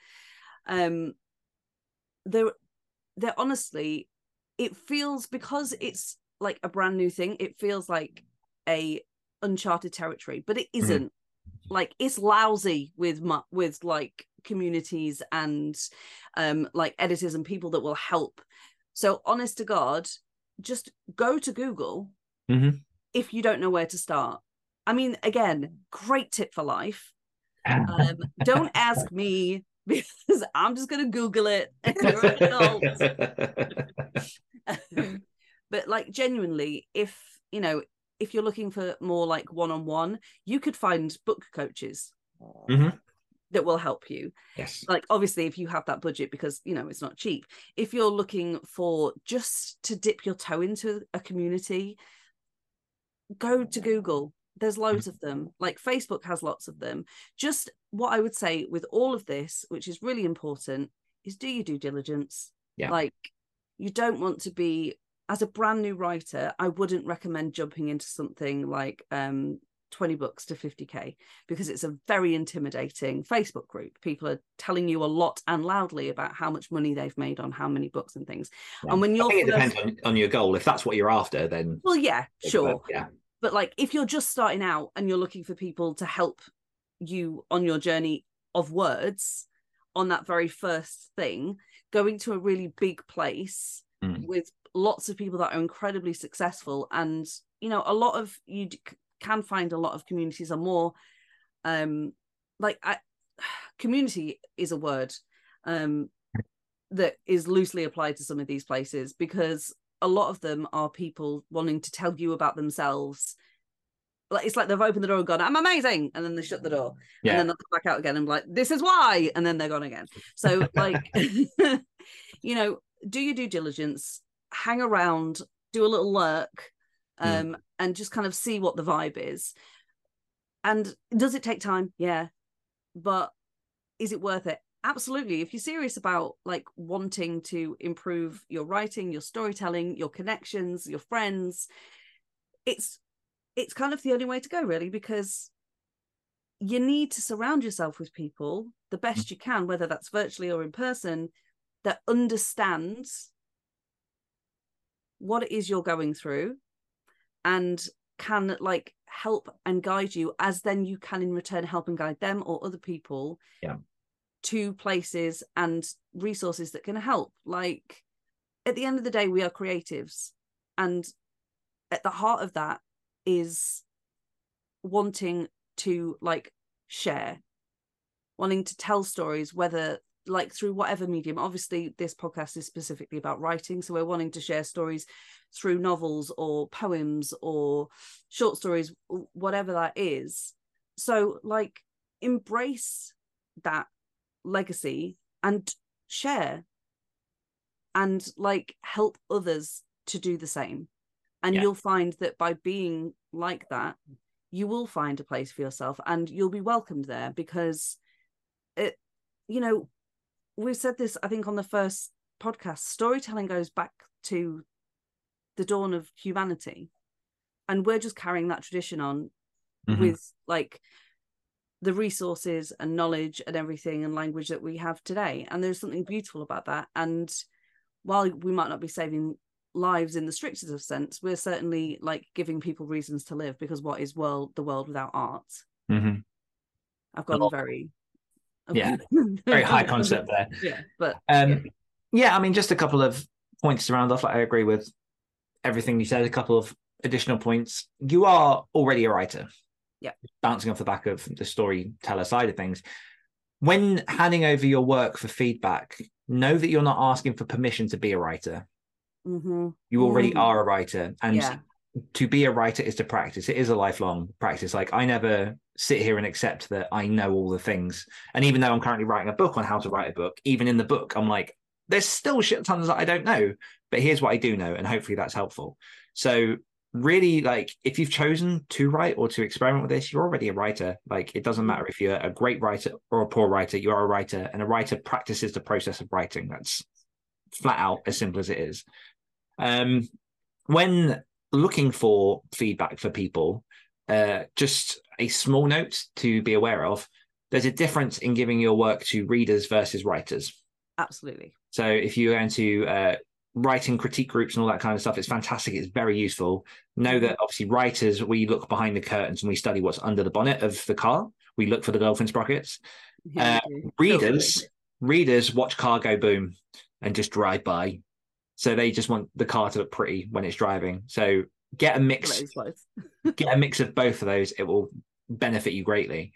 Um they're they're honestly it feels because it's like a brand new thing it feels like a uncharted territory but it isn't. Like it's lousy with with like communities and um like editors and people that will help. So honest to god just go to google Mhm. If you don't know where to start i mean again great tip for life um don't ask me because i'm just going to google it You're an adult. but like genuinely if you know if you're looking for more like one-on-one you could find book coaches Mhm. that will help you yes. like obviously if you have that budget because you know it's not cheap if you're looking for just to dip your toe into a community go to google there's loads of them like facebook has lots of them just what i would say with all of this which is really important is do your due diligence Yeah. like you don't want to be as a brand new writer i wouldn't recommend jumping into something like um 20 books to 50k because it's a very intimidating facebook group people are telling you a lot and loudly about how much money they've made on how many books and things Yeah. and when you're I think it depends on, on your goal. If that's what you're after, then well yeah sure Yeah. But like if you're just starting out and you're looking for people to help you on your journey of words on that very first thing going to a really big place Mm. with lots of people that are incredibly successful and you know a lot of you can find a lot of communities are more um like I, community is a word um that is loosely applied to some of these places because a lot of them are people wanting to tell you about themselves. Like it's like they've opened the door and gone i'm amazing and then they shut the door. And then they'll come back out again and be like this is why and then they're gone again. So like you know do your due diligence hang around do a little lurk um Mm. and just kind of see what the vibe is. And does it take time? Yeah. But is it worth it absolutely if you're serious about like wanting to improve your writing your storytelling your connections your friends it's it's kind of the only way to go really because you need to surround yourself with people the mm. best you can whether that's virtually or in person that understands what it is you're going through and can like help and guide you as then you can in return help and guide them or other people Yeah. To places and resources that can help. Like at the end of the day we are creatives and at the heart of that is wanting to like share wanting to tell stories whether like through whatever medium. Obviously this podcast is specifically about writing so we're wanting to share stories through novels or poems or short stories whatever that is. So like embrace that legacy and share and like help others to do the same and Yeah. you'll find that by being like that you will find a place for yourself and you'll be welcomed there because it you know we said this i think on the first podcast storytelling goes back to the dawn of humanity and we're just carrying that tradition on Mhm. with like the resources and knowledge and everything and language that we have today and there's something beautiful about that and while we might not be saving lives in the strictest of sense we're certainly like giving people reasons to live because what is world the world without art Mhm. i've gone very Yeah. very high concept there. yeah but Um, yeah, I mean, just a couple of points to round off. Like, I agree with everything you said. A couple of additional points. You are already a writer. Yeah. Bouncing off the back of the storyteller side of things. When handing over your work for feedback, know that you're not asking for permission to be a writer. mhm. You already Mm. are a writer. And yeah to be a writer is to practice. It is a lifelong practice. Like I never sit here and accept that I know all the things. And even though I'm currently writing a book on how to write a book, even in the book, I'm like, there's still shit tons that I don't know. But here's what I do know, and hopefully that's helpful. So really like if you've chosen to write or to experiment with this you're already a writer. Like it doesn't matter if you're a great writer or a poor writer you are a writer and a writer practices the process of writing that's flat out as simple as it is. Um when looking for feedback for people uh just a small note to be aware of there's a difference in giving your work to readers versus writers. Absolutely. so if you're going to uh, writing critique groups and all that kind of stuff, it's fantastic. It's very useful. Know that obviously writers, we look behind the curtains and we study what's under the bonnet of the car. We look for the dolphin sprockets. Yeah, Uh. Readers, readers watch car go boom and just drive by. So they just want the car to look pretty when it's driving. So get a mix get a mix of both of those it will benefit you greatly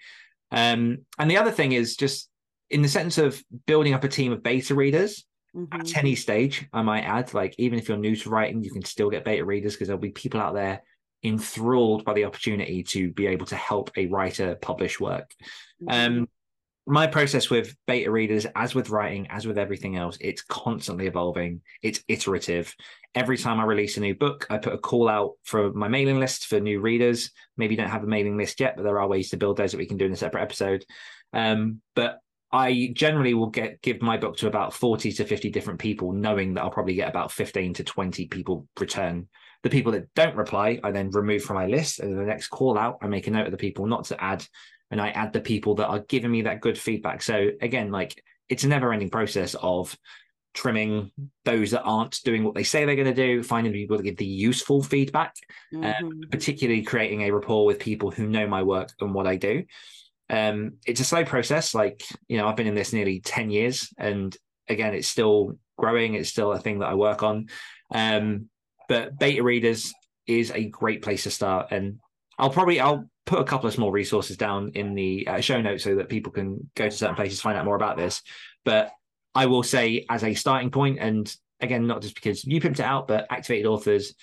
um and the other thing is just in the sense of building up a team of beta readers Mhm. at any stage i might add like even if you're new to writing you can still get beta readers because there'll be people out there enthralled by the opportunity to be able to help a writer publish work. Mhm. um my process with beta readers as with writing as with everything else it's constantly evolving. It's iterative. Every time i release a new book i put a call out for my mailing list for new readers. Maybe you don't have a mailing list yet but there are ways to build those that we can do in a separate episode. Um, but i generally will get give my book to about 40 to 50 different people knowing that i'll probably get about 15 to 20 people return the people that don't reply i then remove from my list and the next call out i make a note of the people not to add and I add the people that are giving me that good feedback. So again, like it's a never ending process of trimming those that aren't doing what they say they're going to do, finding people to give the useful feedback, Mhm. particularly creating a rapport with people who know my work and what I do. Um, it's a slow process. Like, you know, I've been in this nearly 10 years and again, it's still growing. It's still a thing that I work on. Um, but beta readers is a great place to start. And I'll probably, I'll put a couple of small resources down in the uh, show notes so that people can go to certain places, find out more about this. But I will say as a starting point, and again, not just because you pimped it out, but activated authors,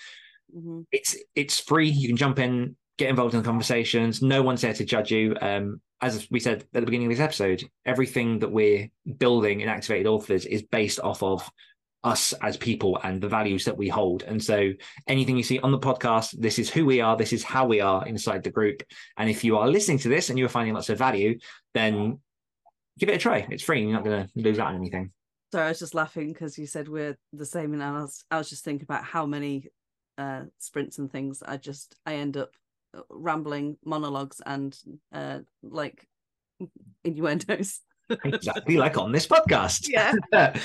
Mhm. it's it's free. You can jump in, get involved in the conversations. No one's there to judge you. Um, as we said at the beginning of this episode, everything that we're building in activated authors is based off of us as people and the values that we hold. And so anything you see on the podcast, this is who we are, this is how we are inside the group. And if you are listening to this and you're finding lots of value, then give it a try. It's free. You're not going to lose out on anything. Sorry, I was just laughing because you said we're the same, and I was I was just thinking about how many uh sprints and things I just I end up rambling monologues and uh like innuendos. exactly like on this podcast. Yeah.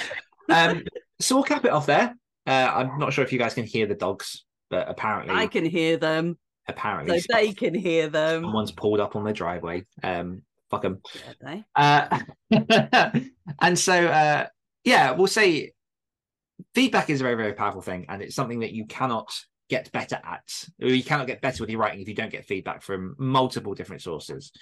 um, so we'll cap it off there. Uh, I'm not sure if you guys can hear the dogs, but apparently, I can hear them, so apparently, they can hear them. someone's pulled up on the driveway. Um, fuck them. Yeah. Uh, and so, uh, yeah, we'll say feedback is a very, very powerful thing, and it's something that you cannot get better at. Or you cannot get better with your writing if you don't get feedback from multiple different sources.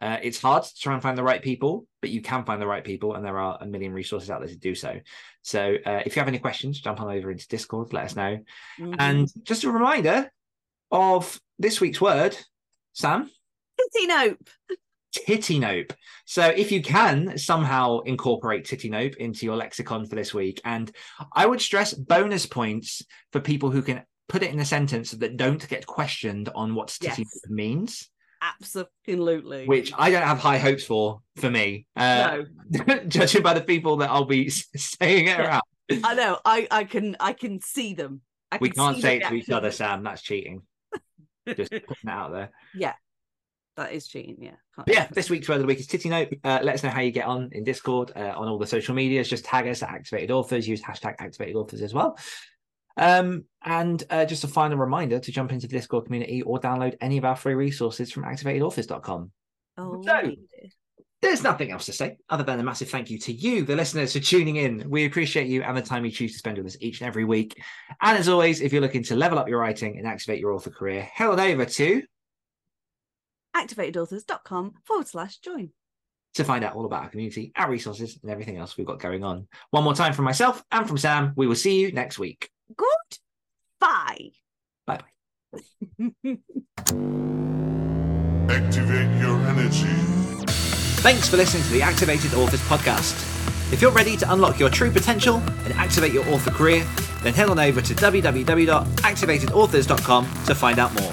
Uh, it's hard to try and find the right people, but you can find the right people, and there are a million resources out there to do so. So, uh, if you have any questions, jump on over into Discord, let us know. Mhm. And just a reminder of this week's word, Sam Titty nope. titty nope. So if you can somehow incorporate titty nope into your lexicon for this week, and I would stress bonus points for people who can put it in a sentence that don't get questioned on what titty Yes. means, Absolutely. which I don't have high hopes for for me. Uh, no, judging by the people that I'll be saying it Yeah. around. I know. I I can I can see them. We can can't say it to each other. Sam. That's cheating. Just putting it out there. Yeah. That is cheating. Yeah. Yeah, this week's word of the week is Titty Note. Uh, let us know how you get on in Discord, uh, on all the social medias. Just tag us at Activated Authors. Use hashtag Activated Authors as well. Um, and uh, just a final reminder to jump into the Discord community or download any of our free resources from activatedauthors.com. Oh, So- There's nothing else to say other than a massive thank you to you, the listeners, for tuning in. We appreciate you and the time you choose to spend with us each and every week. And as always, if you're looking to level up your writing and activate your author career, head on over to activatedauthors.com forward slash join. to find out all about our community, our resources, and everything else we've got going on. One more time from myself and from Sam. We will see you next week. Good. Bye. Bye bye. Activate your energy. Thanks for listening to the Activated Authors podcast. If you're ready to unlock your true potential and activate your author career, then head on over to www.activatedauthors.com to find out more.